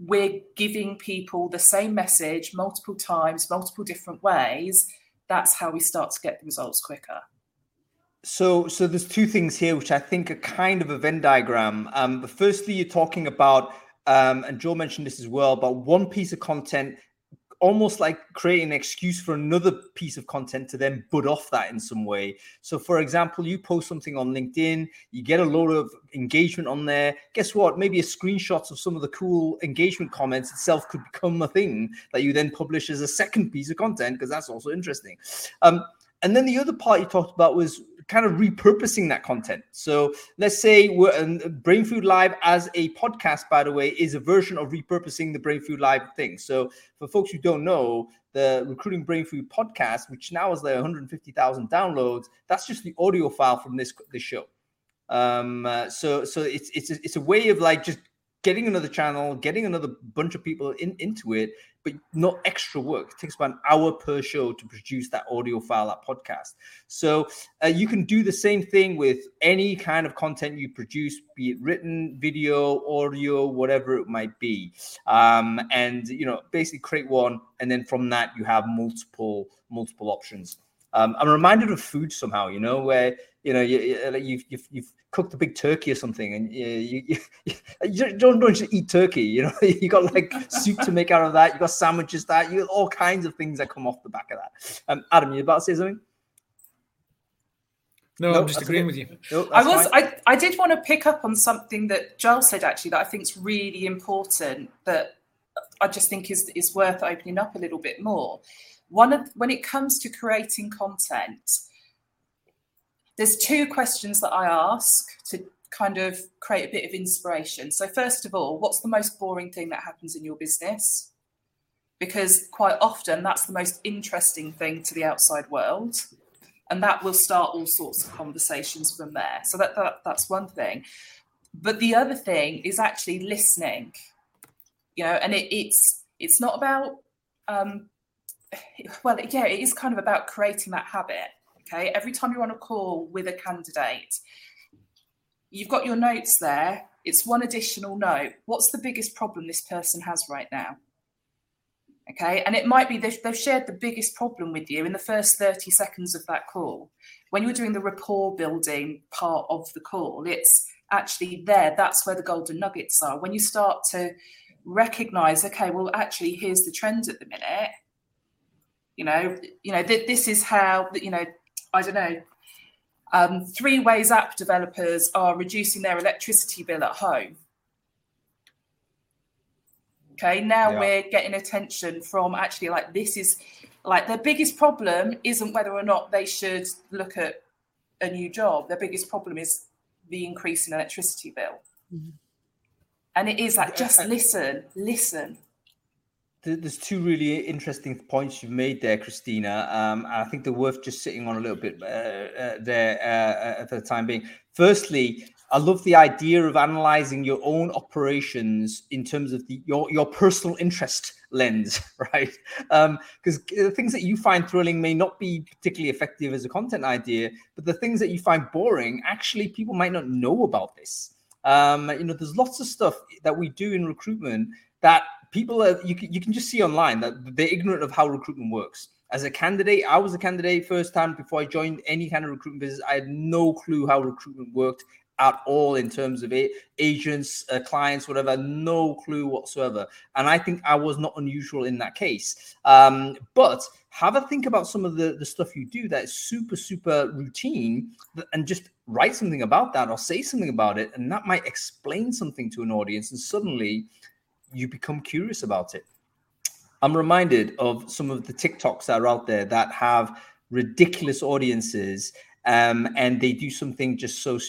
we're giving people the same message multiple times, multiple different ways. That's how we start to get the results quicker. So, so there's two things here which I think are kind of a Venn diagram. Um, firstly, you're talking about, um, and Joe mentioned this as well, but one piece of content almost like creating an excuse for another piece of content to then butt off that in some way. So, for example, you post something on LinkedIn, you get a load of engagement on there. Guess what? Maybe a screenshot of some of the cool engagement comments itself could become a thing that you then publish as a second piece of content because that's also interesting. Um, and then the other part you talked about was kind of repurposing that content. So let's say we're and Brainfood Live as a podcast, by the way, is a version of repurposing the Brainfood Live thing. So for folks who don't know, the Recruiting Brainfood podcast, which now has like 150,000 downloads, that's just the audio file from this this show. Um, uh, so so it's it's a, it's a way of like just getting another channel, getting another bunch of people in, into it, but not extra work. It takes about an hour per show to produce that audio file, that podcast. So uh, you can do the same thing with any kind of content you produce, be it written, video, audio, whatever it might be. Um, and you know, basically create one, and then from that you have multiple multiple options. Um, I'm reminded of food somehow, you know, where you know you, you've, you've, you've cooked a big turkey or something, and you, you, you don't don't just eat turkey. You know, you got like soup to make out of that. You got sandwiches that you got all kinds of things that come off the back of that. Um, Adam, you about to say something? No, I'm just agreeing okay. with you. No, I was, I, I did want to pick up on something that Joel said actually that I think is really important that I just think is is worth opening up a little bit more. One of when it comes to creating content, there's two questions that I ask to kind of create a bit of inspiration. So, first of all, what's the most boring thing that happens in your business? Because quite often that's the most interesting thing to the outside world. And that will start all sorts of conversations from there. So that, that that's one thing. But the other thing is actually listening. You know, and it, it's it's not about um, well, yeah, it is kind of about creating that habit Okay, every time you're on a call with a candidate, you've got your notes there. It's one additional note. What's the biggest problem this person has right now? Okay, and it might be they've, they've shared the biggest problem with you in the first 30 seconds of that call. When you're doing the rapport building part of the call, it's actually there. That's where the golden nuggets are. When you start to recognize, okay, well, actually, here's the trend at the minute. You know, you know, th- this is how you know I don't know, um, three ways app developers are reducing their electricity bill at home. Okay, now yeah. we're getting attention from actually like this is like their biggest problem isn't whether or not they should look at a new job. Their biggest problem is the increase in electricity bill. Mm-hmm. And it is like just listen, listen there's two really interesting points you've made there, Christina. Um, I think they're worth just sitting on a little bit uh, uh, there uh, uh, for the time being. Firstly, I love the idea of analyzing your own operations in terms of the, your your personal interest lens, right? Because um, the things that you find thrilling may not be particularly effective as a content idea, but the things that you find boring, actually, people might not know about this. Um, you know, there's lots of stuff that we do in recruitment that people are you can, you can just see online that they're ignorant of how recruitment works. As a candidate i was a candidate first time before i joined any kind of recruitment business. I had no clue how recruitment worked at all in terms of it agents uh, clients whatever no clue whatsoever. And i think i was not unusual in that case. Um, but have a think about some of the, the stuff you do that is super super routine and just write something about that or say something about it and that might explain something to an audience and suddenly you become curious about it. I'm reminded of some of the TikToks that are out there that have ridiculous audiences um, and they do something just so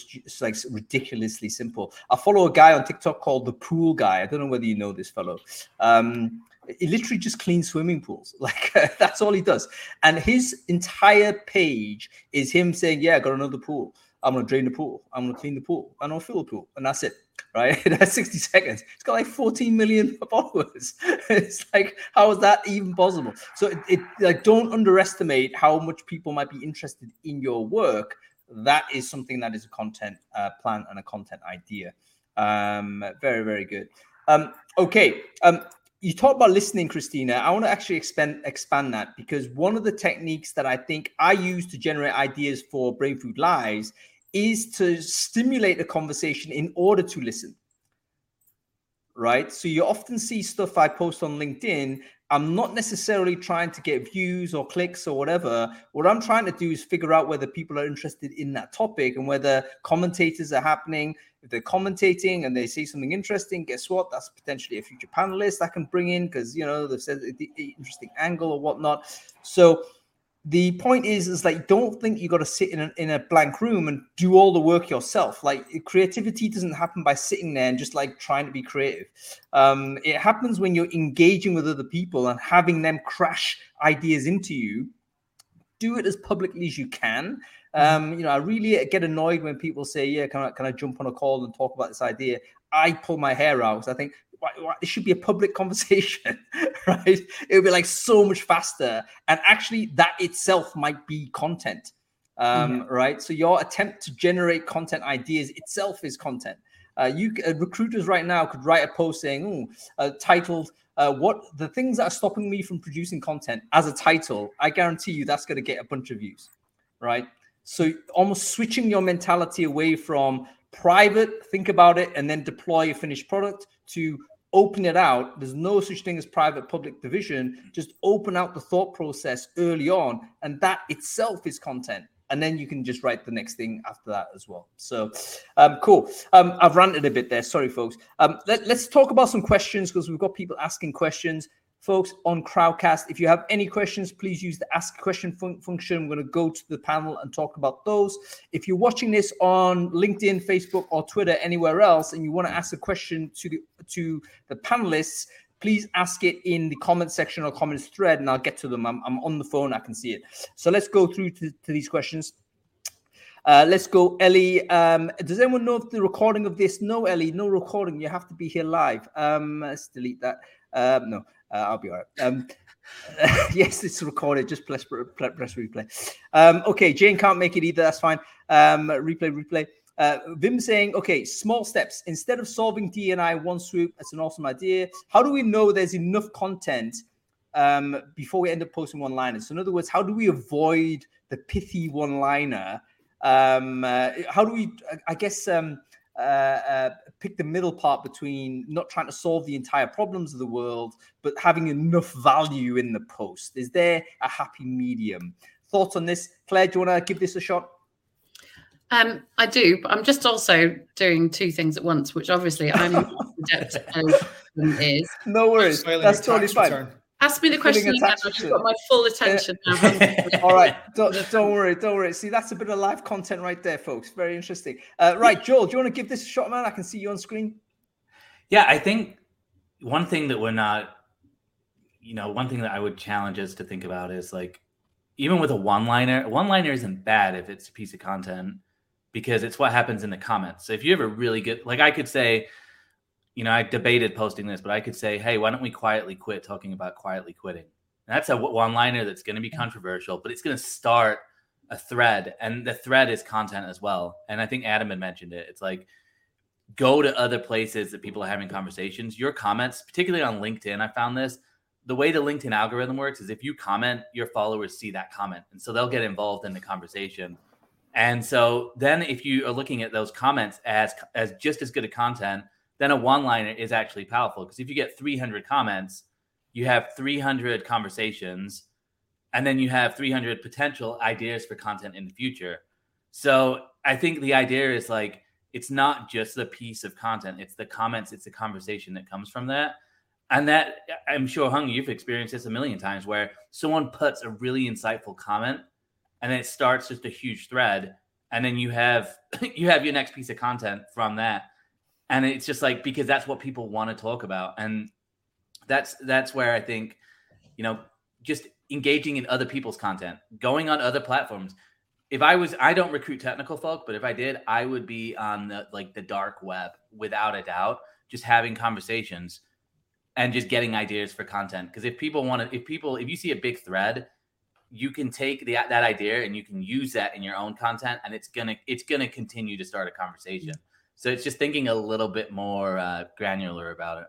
like ridiculously simple. I follow a guy on TikTok called the Pool Guy. I don't know whether you know this fellow. Um, he literally just cleans swimming pools. Like that's all he does. And his entire page is him saying, "Yeah, I got another pool. I'm gonna drain the pool. I'm gonna clean the pool. I'm gonna fill the pool, and that's it." Right? That's 60 seconds. It's got like 14 million followers. it's like, how is that even possible? So it, it, like don't underestimate how much people might be interested in your work. That is something that is a content uh, plan and a content idea. Um, very, very good. Um, okay. Um, you talked about listening, Christina. I want to actually expand expand that because one of the techniques that I think I use to generate ideas for Brainfood Lives is to stimulate a conversation in order to listen. right? So you often see stuff I post on LinkedIn. I'm not necessarily trying to get views or clicks or whatever. What I'm trying to do is figure out whether people are interested in that topic and whether commentators are happening. If they're commentating and they say something interesting, guess what? That's potentially a future panelist I can bring in because you know they've said the interesting angle or whatnot. So the point is is like don't think you got to sit in a, in a blank room and do all the work yourself. Like creativity doesn't happen by sitting there and just like trying to be creative. Um, it happens when you're engaging with other people and having them crash ideas into you. Do it as publicly as you can. Mm-hmm. um, you know i really get annoyed when people say yeah can I, can I jump on a call and talk about this idea? I pull my hair out i think it should be a public conversation, right? It would be like so much faster. And actually, that itself might be content, um, mm-hmm. right? So your attempt to generate content ideas itself is content. Uh, you uh, recruiters right now could write a post saying, uh, titled uh, "What the things that are stopping me from producing content" as a title. I guarantee you that's going to get a bunch of views, right? So almost switching your mentality away from private, think about it, and then deploy a finished product to open it out. There's no such thing as private public division. Just open out the thought process early on, and that itself is content. And then you can just write the next thing after that as well. So, um, cool. Um, I've ranted a bit there. Sorry, folks. Um, let, let's talk about some questions because we've got people asking questions folks on Crowdcast. If you have any questions, please use the ask question fun- function. I'm going to go to the panel and talk about those. If you're watching this on LinkedIn, Facebook, or Twitter, anywhere else, and you want to ask a question to the, to the panelists, please ask it in the comment section or comments thread, and I'll get to them. I'm, I'm on the phone, I can see it. So let's go through to, to these questions. Uh, let's go, Ellie. Um, does anyone know if the recording of this? No, Ellie, no recording. You have to be here live. Um, let's delete that. Um, no. Uh, I'll be all right. Um, yes, it's recorded. Just press, press replay. Um, okay, Jane can't make it either. That's fine. Um, replay, replay. Uh, Vim saying, okay, small steps. Instead of solving DNI one swoop, that's an awesome idea. How do we know there's enough content um, before we end up posting one liners? So, in other words, how do we avoid the pithy one liner? Um, uh, how do we, I guess, um, uh, uh, pick the middle part between not trying to solve the entire problems of the world, but having enough value in the post? Is there a happy medium? Thoughts on this, Clair? Do you want to give this a shot? Um, I do, but I'm just also doing two things at once, which obviously I'm adept is. No worries, that's totally fine. Return. Ask me the question again. I've got my full attention now. All right, don't, don't worry, don't worry. See, that's a bit of live content right there, folks. Very interesting. Uh, right, Joel, do you want to give this a shot, man? I can see you on screen. Yeah, I think one thing that we're not, you know, one thing that I would challenge us to think about is like, even with a one-liner, one-liner isn't bad if it's a piece of content because it's what happens in the comments. So if you have a really good, like I could say, you know, I debated posting this, but I could say, hey, why don't we quietly quit talking about quietly quitting? And that's a one liner that's going to be controversial, but it's going to start a thread. And the thread is content as well. And I think Adam had mentioned it. It's like, go to other places that people are having conversations. Your comments, particularly on LinkedIn, I found this. The way the LinkedIn algorithm works is if you comment, your followers see that comment. And so they'll get involved in the conversation. And so then if you are looking at those comments as as just as good a content, then a one liner is actually powerful because if you get 300 comments, you have 300 conversations, and then you have 300 potential ideas for content in the future. So I think the idea is like it's not just the piece of content, it's the comments, it's the conversation that comes from that. And that I'm sure, Hung, you've experienced this a million times where someone puts a really insightful comment and then it starts just a huge thread. And then you have you have your next piece of content from that and it's just like because that's what people want to talk about. And that's that's where i think you know just engaging in other people's content going on other platforms. If i was i don't recruit technical folk but if i did i would be on the like the dark web without a doubt just having conversations and just getting ideas for content. Because if people want to if people if you see a big thread you can take the, that idea and you can use that in your own content and it's gonna it's gonna continue to start a conversation so it's just thinking a little bit more uh, granular about it.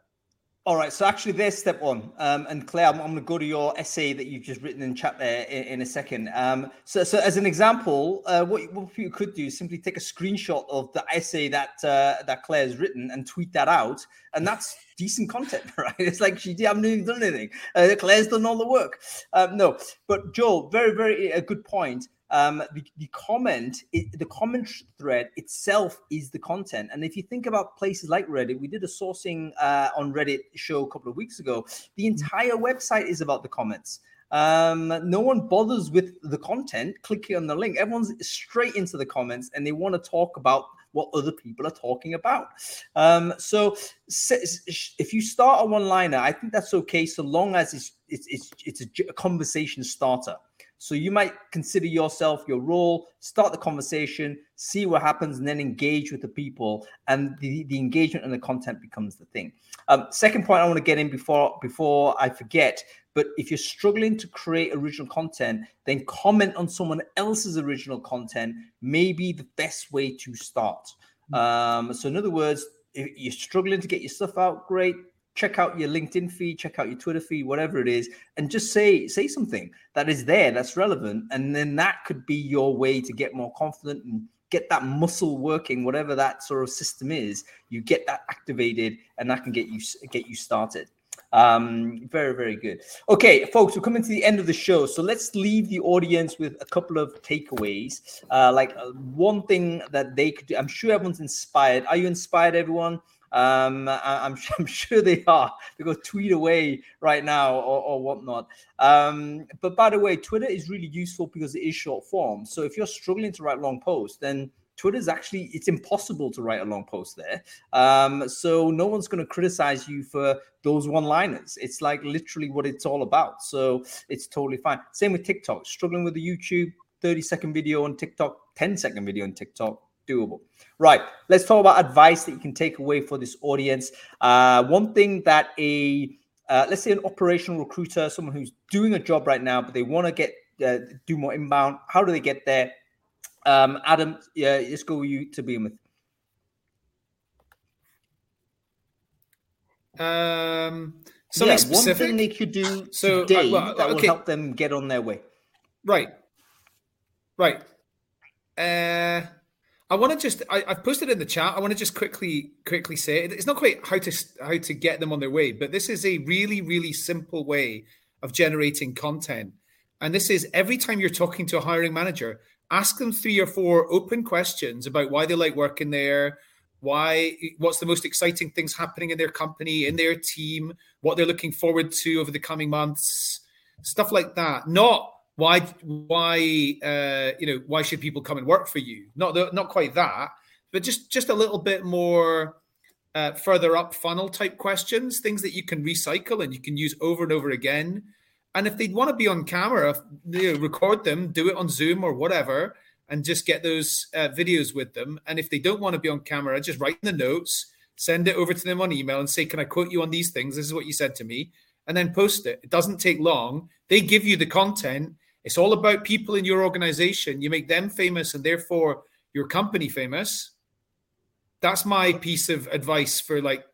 All right, so actually, there's step one. Um, and Clair, I'm, I'm going to go to your essay that you've just written in chat there in, in a second. Um, so, so as an example, uh, what, what you could do is simply take a screenshot of the essay that uh, that Clair's written and tweet that out, and that's decent content, right? It's like she haven't even done anything. Uh, Clair's done all the work. Um, no, but Joel, very, very a good point um, the, the comment, it, the comment thread itself is the content. And if you think about places like Reddit, we did a sourcing uh, on Reddit show a couple of weeks ago. The entire website is about the comments. Um, no one bothers with the content, clicking on the link. Everyone's straight into the comments and they want to talk about what other people are talking about. Um, so if you start a one liner, I think that's okay so long as it's it's it's, it's a, a conversation starter. So you might consider yourself your role, start the conversation, see what happens, and then engage with the people. And the, the engagement and the content becomes the thing. Um, second point I want to get in before before I forget. But if you're struggling to create original content, then comment on someone else's original content may be the best way to start. Hmm. Um, so in other words, if you're struggling to get your stuff out, great check out your LinkedIn feed, check out your Twitter feed, whatever it is, and just say say something that is there that's relevant, and then that could be your way to get more confident and get that muscle working, whatever that sort of system is. You get that activated, and that can get you get you started. Um, very, very good. Okay, folks, we're coming to the end of the show. So let's leave the audience with a couple of takeaways. Uh, like uh, one thing that they could do. I'm sure everyone's inspired. Are you inspired, everyone? Um, I, am I'm sure they are. They go tweet away right now or, or whatnot. Um, but by the way, Twitter is really useful because it is short form. So if you're struggling to write long posts, then Twitter is actually it's impossible to write a long post there. Um, so no one's going to criticize you for those one-liners. It's like literally what it's all about. So it's totally fine. Same with TikTok. Struggling with the YouTube 30 second video on TikTok, 10 second video on TikTok doable. Right. Let's talk about advice that you can take away for this audience. Uh, one thing that a uh, let's say an operational recruiter, someone who's doing a job right now, but they want to get uh, do more inbound. How do they get there? Um, Adam, yeah, let's go with you to begin with. Um, something yeah, specific. One thing they could do so, uh, today well, that okay. will help them get on their way. Right. Right. Uh, I want to just I, have posted in the chat. I want to just quickly quickly say it. it's not quite how to how to get them on their way, but this is a really really simple way of generating content. And this is every time you're talking to a hiring manager, ask them three or four open questions about why they like working there, why what's the most exciting things happening in their company, in their team, what they're looking forward to over the coming months, stuff like that. Not why why uh, you know why should people come and work for you? Not the, not quite that but just just a little bit more uh, further up funnel type questions things that you can recycle and you can use over and over again. And if they'd want to be on camera you know, record them do it on zoom or whatever and just get those uh, videos with them. And if they don't want to be on camera just write the notes send it over to them on email and say can i quote you on these things? This is what you said to me. And then post it. It doesn't take long. They give you the content it's all about people in your organization. You make them famous and therefore your company famous. That's my piece of advice for like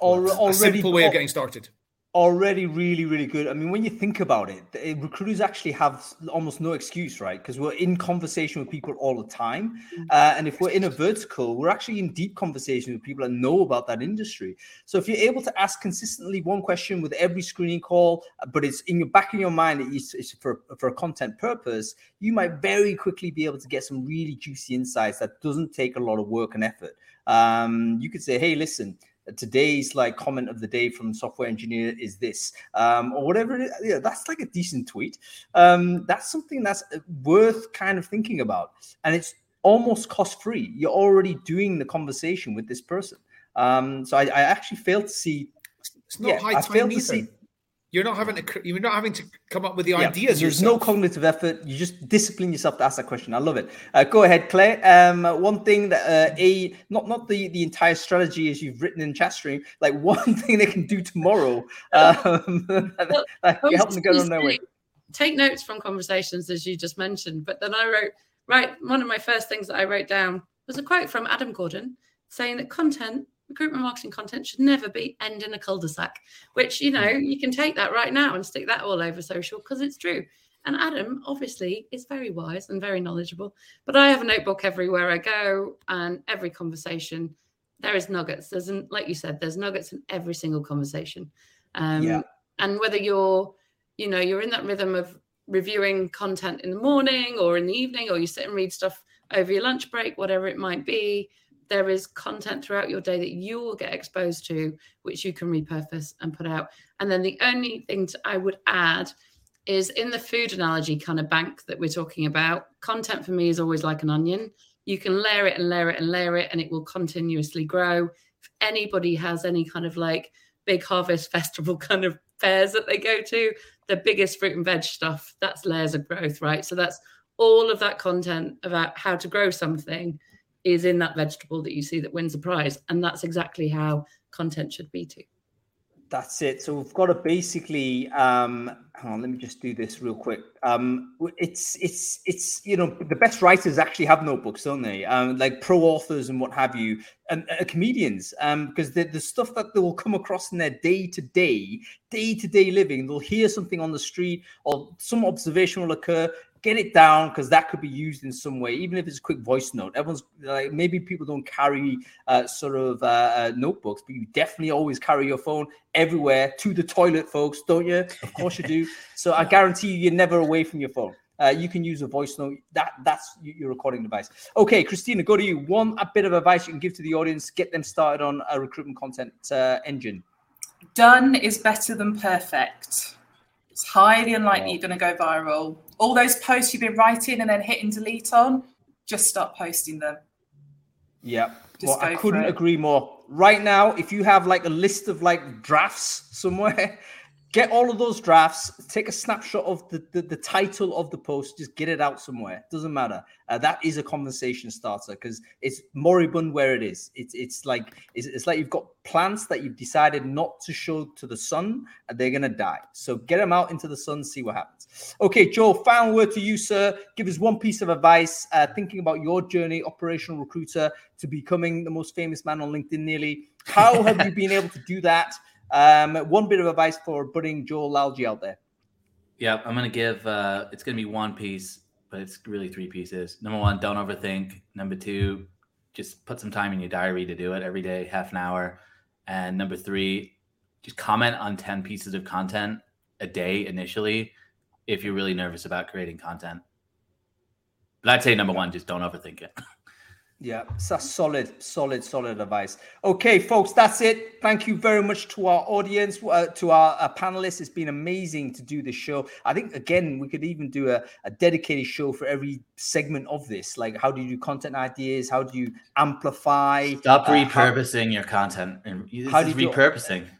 already, a simple way of getting started already really really good. I mean when you think about it recruiters actually have almost no excuse right? Because we're in conversation with people all the time. Mm. uh, and if we're in a vertical we're actually in deep conversation with people that know about that industry. So if you're able to ask consistently one question with every screening call but it's in your back of your mind it's, it's for, for a content purpose you might very quickly be able to get some really juicy insights that doesn't take a lot of work and effort. Um, you could say hey listen today's like comment of the day from software engineer is this um, or whatever it is. Yeah, that's like a decent tweet. Um, that's something that's uh, worth kind of thinking about, and it's almost cost free. You're already doing the conversation with this person. Um, so I, I actually failed to see. It's not yeah, high I time either. See, you're not having to you're not having to come up with the yeah, ideas. There's yourself. no cognitive effort. You just discipline yourself to ask that question. I love it. Uh, go ahead, Clair. Um, one thing that uh, a not not the the entire strategy as you've written in chat stream. Like one thing they can do tomorrow. Um, well, help them get on their way. Take notes from conversations as you just mentioned. But then I wrote right. One of my first things that I wrote down was a quote from Adam Gordon saying that content recruitment marketing content should never be end in a cul-de-sac, which you know you can take that right now and stick that all over social because it's true. And Adam obviously is very wise and very knowledgeable, but I have a notebook everywhere I go, and every conversation there is nuggets. There's like you said, there's nuggets in every single conversation. Um, yeah. And whether you're, you know, you're in that rhythm of reviewing content in the morning or in the evening, or you sit and read stuff over your lunch break, whatever it might be, there is content throughout your day that you will get exposed to, which you can repurpose and put out. And then the only thing to, I would add is in the food analogy kind of bank that we're talking about, content for me is always like an onion. You can layer it and layer it and layer it, and it will continuously grow. If anybody has any kind of like big harvest festival kind of fairs that they go to, the biggest fruit and veg stuff, that's layers of growth, right? So that's all of that content about how to grow something is in that vegetable that you see that wins the prize. And that's exactly how content should be too. That's it. So we've got to basically um hang on, let me just do this real quick. Um it's it's it's you know the best writers actually have notebooks, don't they? Um like pro authors and what have you, and uh, comedians, um, because the, the stuff that they will come across in their day-to-day, day-to-day living, they'll hear something on the street or some observation will occur get it down because that could be used in some way, even if it's a quick voice note. Everyone's like, maybe people don't carry uh, sort of uh, uh, notebooks, but you definitely always carry your phone everywhere to the toilet, folks, don't you? Of course you do. So I guarantee you, you're never away from your phone. Uh, you can use a voice note. That that's your recording device. Okay, Christina, go to you. One a bit of advice you can give to the audience, get them started on a recruitment content uh, engine. Done is better than perfect. It's highly unlikely you're going to go viral. All those posts you've been writing and then hitting delete on, just stop posting them. Yeah. Just well, I couldn't agree more. Right now, if you have like a list of like drafts somewhere, get all of those drafts take a snapshot of the, the, the, title of the post just get it out somewhere. Doesn't matter. Uh, that is a conversation starter because it's moribund where it is. It's it's like it's, it's, like you've got plants that you've decided not to show to the sun and they're gonna die. So get them out into the sun see what happens. Okay joe final word to you sir. Give us one piece of advice uh, thinking about your journey operational recruiter to becoming the most famous man on linkedin nearly. How have you been able to do that um, one bit of advice for budding Joel Lalgee out there. Yeah, I'm going to give, uh, it's going to be one piece, but it's really three pieces. Number one, don't overthink. Number two, just put some time in your diary to do it every day, half an hour. And number three, just comment on 10 pieces of content a day initially if you're really nervous about creating content. But I'd say number one, just don't overthink it. Yeah, it's a solid, solid, solid advice. Okay, folks, that's it. Thank you very much to our audience, uh, to our, our, panelists. It's been amazing to do this show. I think, again, we could even do a, a, dedicated show for every segment of this. Like, how do you do content ideas? How do you amplify? Stop uh, repurposing how, your content. And how do you repurposing? Do,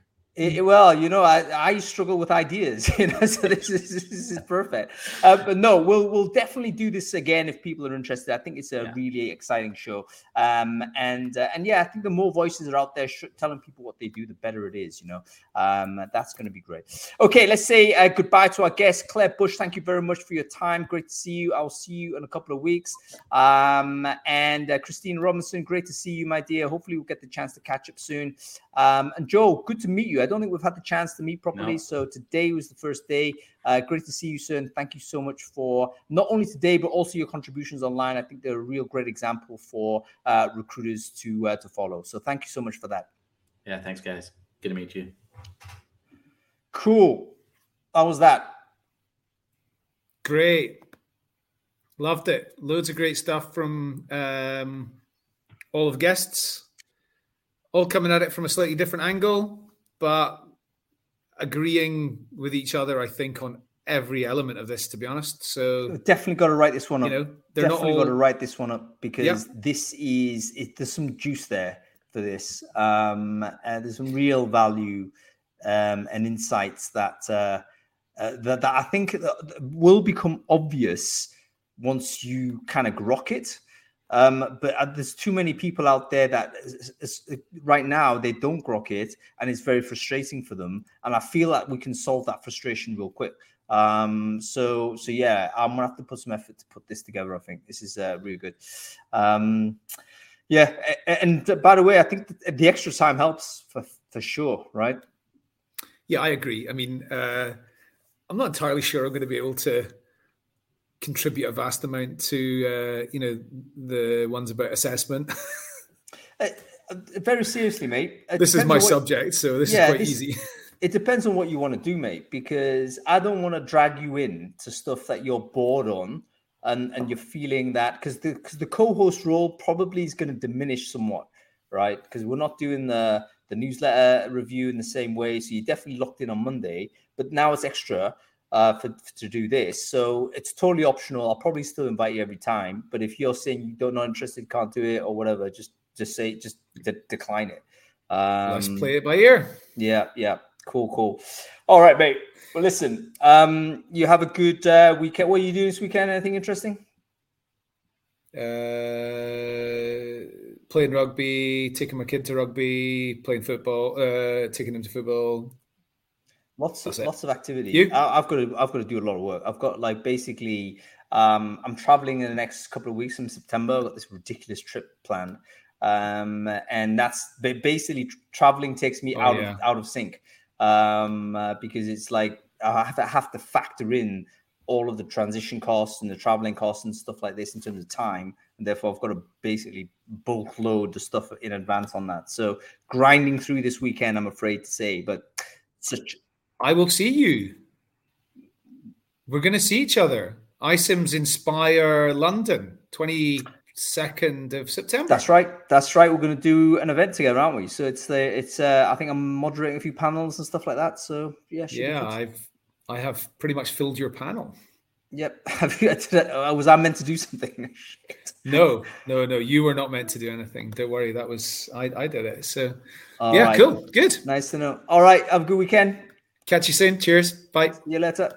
it, well, you know, I, I struggle with ideas, you know, so this is this is perfect. Uh, but no, we'll we'll definitely do this again if people are interested. I think it's a yeah. really exciting show, um, and uh, and yeah, I think the more voices are out there sh- telling people what they do, the better it is. You know, um, that's going to be great. Okay, let's say uh, goodbye to our guest Clair Bush. Thank you very much for your time. Great to see you. I'll see you in a couple of weeks. Um, and uh, Christine Robinson, great to see you, my dear. Hopefully, we'll get the chance to catch up soon. Um, and Joe, good to meet you. I don't think we've had the chance to meet properly. No. So today was the first day. Uh, great to see you, sir. And thank you so much for not only today, but also your contributions online. I think they're a real great example for uh, recruiters to uh, to follow. So thank you so much for that. Yeah, thanks, guys. Good to meet you. Cool. How was that? Great. Loved it. Loads of great stuff from um, all of guests all coming at it from a slightly different angle, but agreeing with each other, I think, on every element of this, to be honest. So definitely got to write this one up. You know, they're definitely all... got to write this one up because this is it, there's some juice there for this. Um, and there's some real value um, and insights that, uh, uh, that that I think will become obvious once you kind of grok it. Um, but uh, there's too many people out there that is, is, right now they don't grok it, and it's very frustrating for them. And I feel like we can solve that frustration real quick. Um, so so yeah, I'm gonna have to put some effort to put this together. I think this is uh, really good. Um, Yeah, and by the way, I think the extra time helps for for sure, right? Yeah, I agree. I mean, uh, I'm not entirely sure I'm going to be able to contribute a vast amount to uh, you know the ones about assessment. uh, very seriously, mate. This is my what, subject, so this yeah, is quite this, easy. it depends on what you want to do, mate. Because I don't want to drag you in to stuff that you're bored on, and and you're feeling that because the because the co-host role probably is going to diminish somewhat, right? Because we're not doing the the newsletter review in the same way, so you're definitely locked in on Monday. But now it's extra uh, for, to do this. So it's totally optional. I'll probably still invite you every time. But if you're saying you don't not interested, can't do it, or whatever, just just say just de- decline it. Um, Let's play it by ear. Yeah, yeah, cool, cool. All right, mate. Well, listen. Um, you have a good uh, weekend. What are you doing this weekend? Anything interesting? Uh, playing rugby, taking my kid to rugby, playing football, uh, taking him to football, Lots of lots of activity. You? I, have got to I've got to do a lot of work. I've got like basically um, I'm traveling in the next couple of weeks in September. I've got this ridiculous trip planned. Um, and that's basically traveling takes me oh, out yeah. of out of sync um, uh, because it's like I have to have to factor in all of the transition costs and the traveling costs and stuff like this in terms of time, and therefore I've got to basically bulk load the stuff in advance on that. So grinding through this weekend, I'm afraid to say, but such I will see you. We're going to see each other. ISIMS Inspire London, 22nd of September. That's right. That's right. We're going to do an event together, aren't we? So it's the it's uh, I think I'm moderating a few panels and stuff like that. So yeah, yeah, I've I have pretty much filled your panel. Yep. Uh, was I meant to do something? no, no, no. You were not meant to do anything. Don't worry. That was I. I did it. So All yeah, right. cool, good. Nice to know. All right. Have a good weekend. Catch you soon. Cheers. Bye. See you later.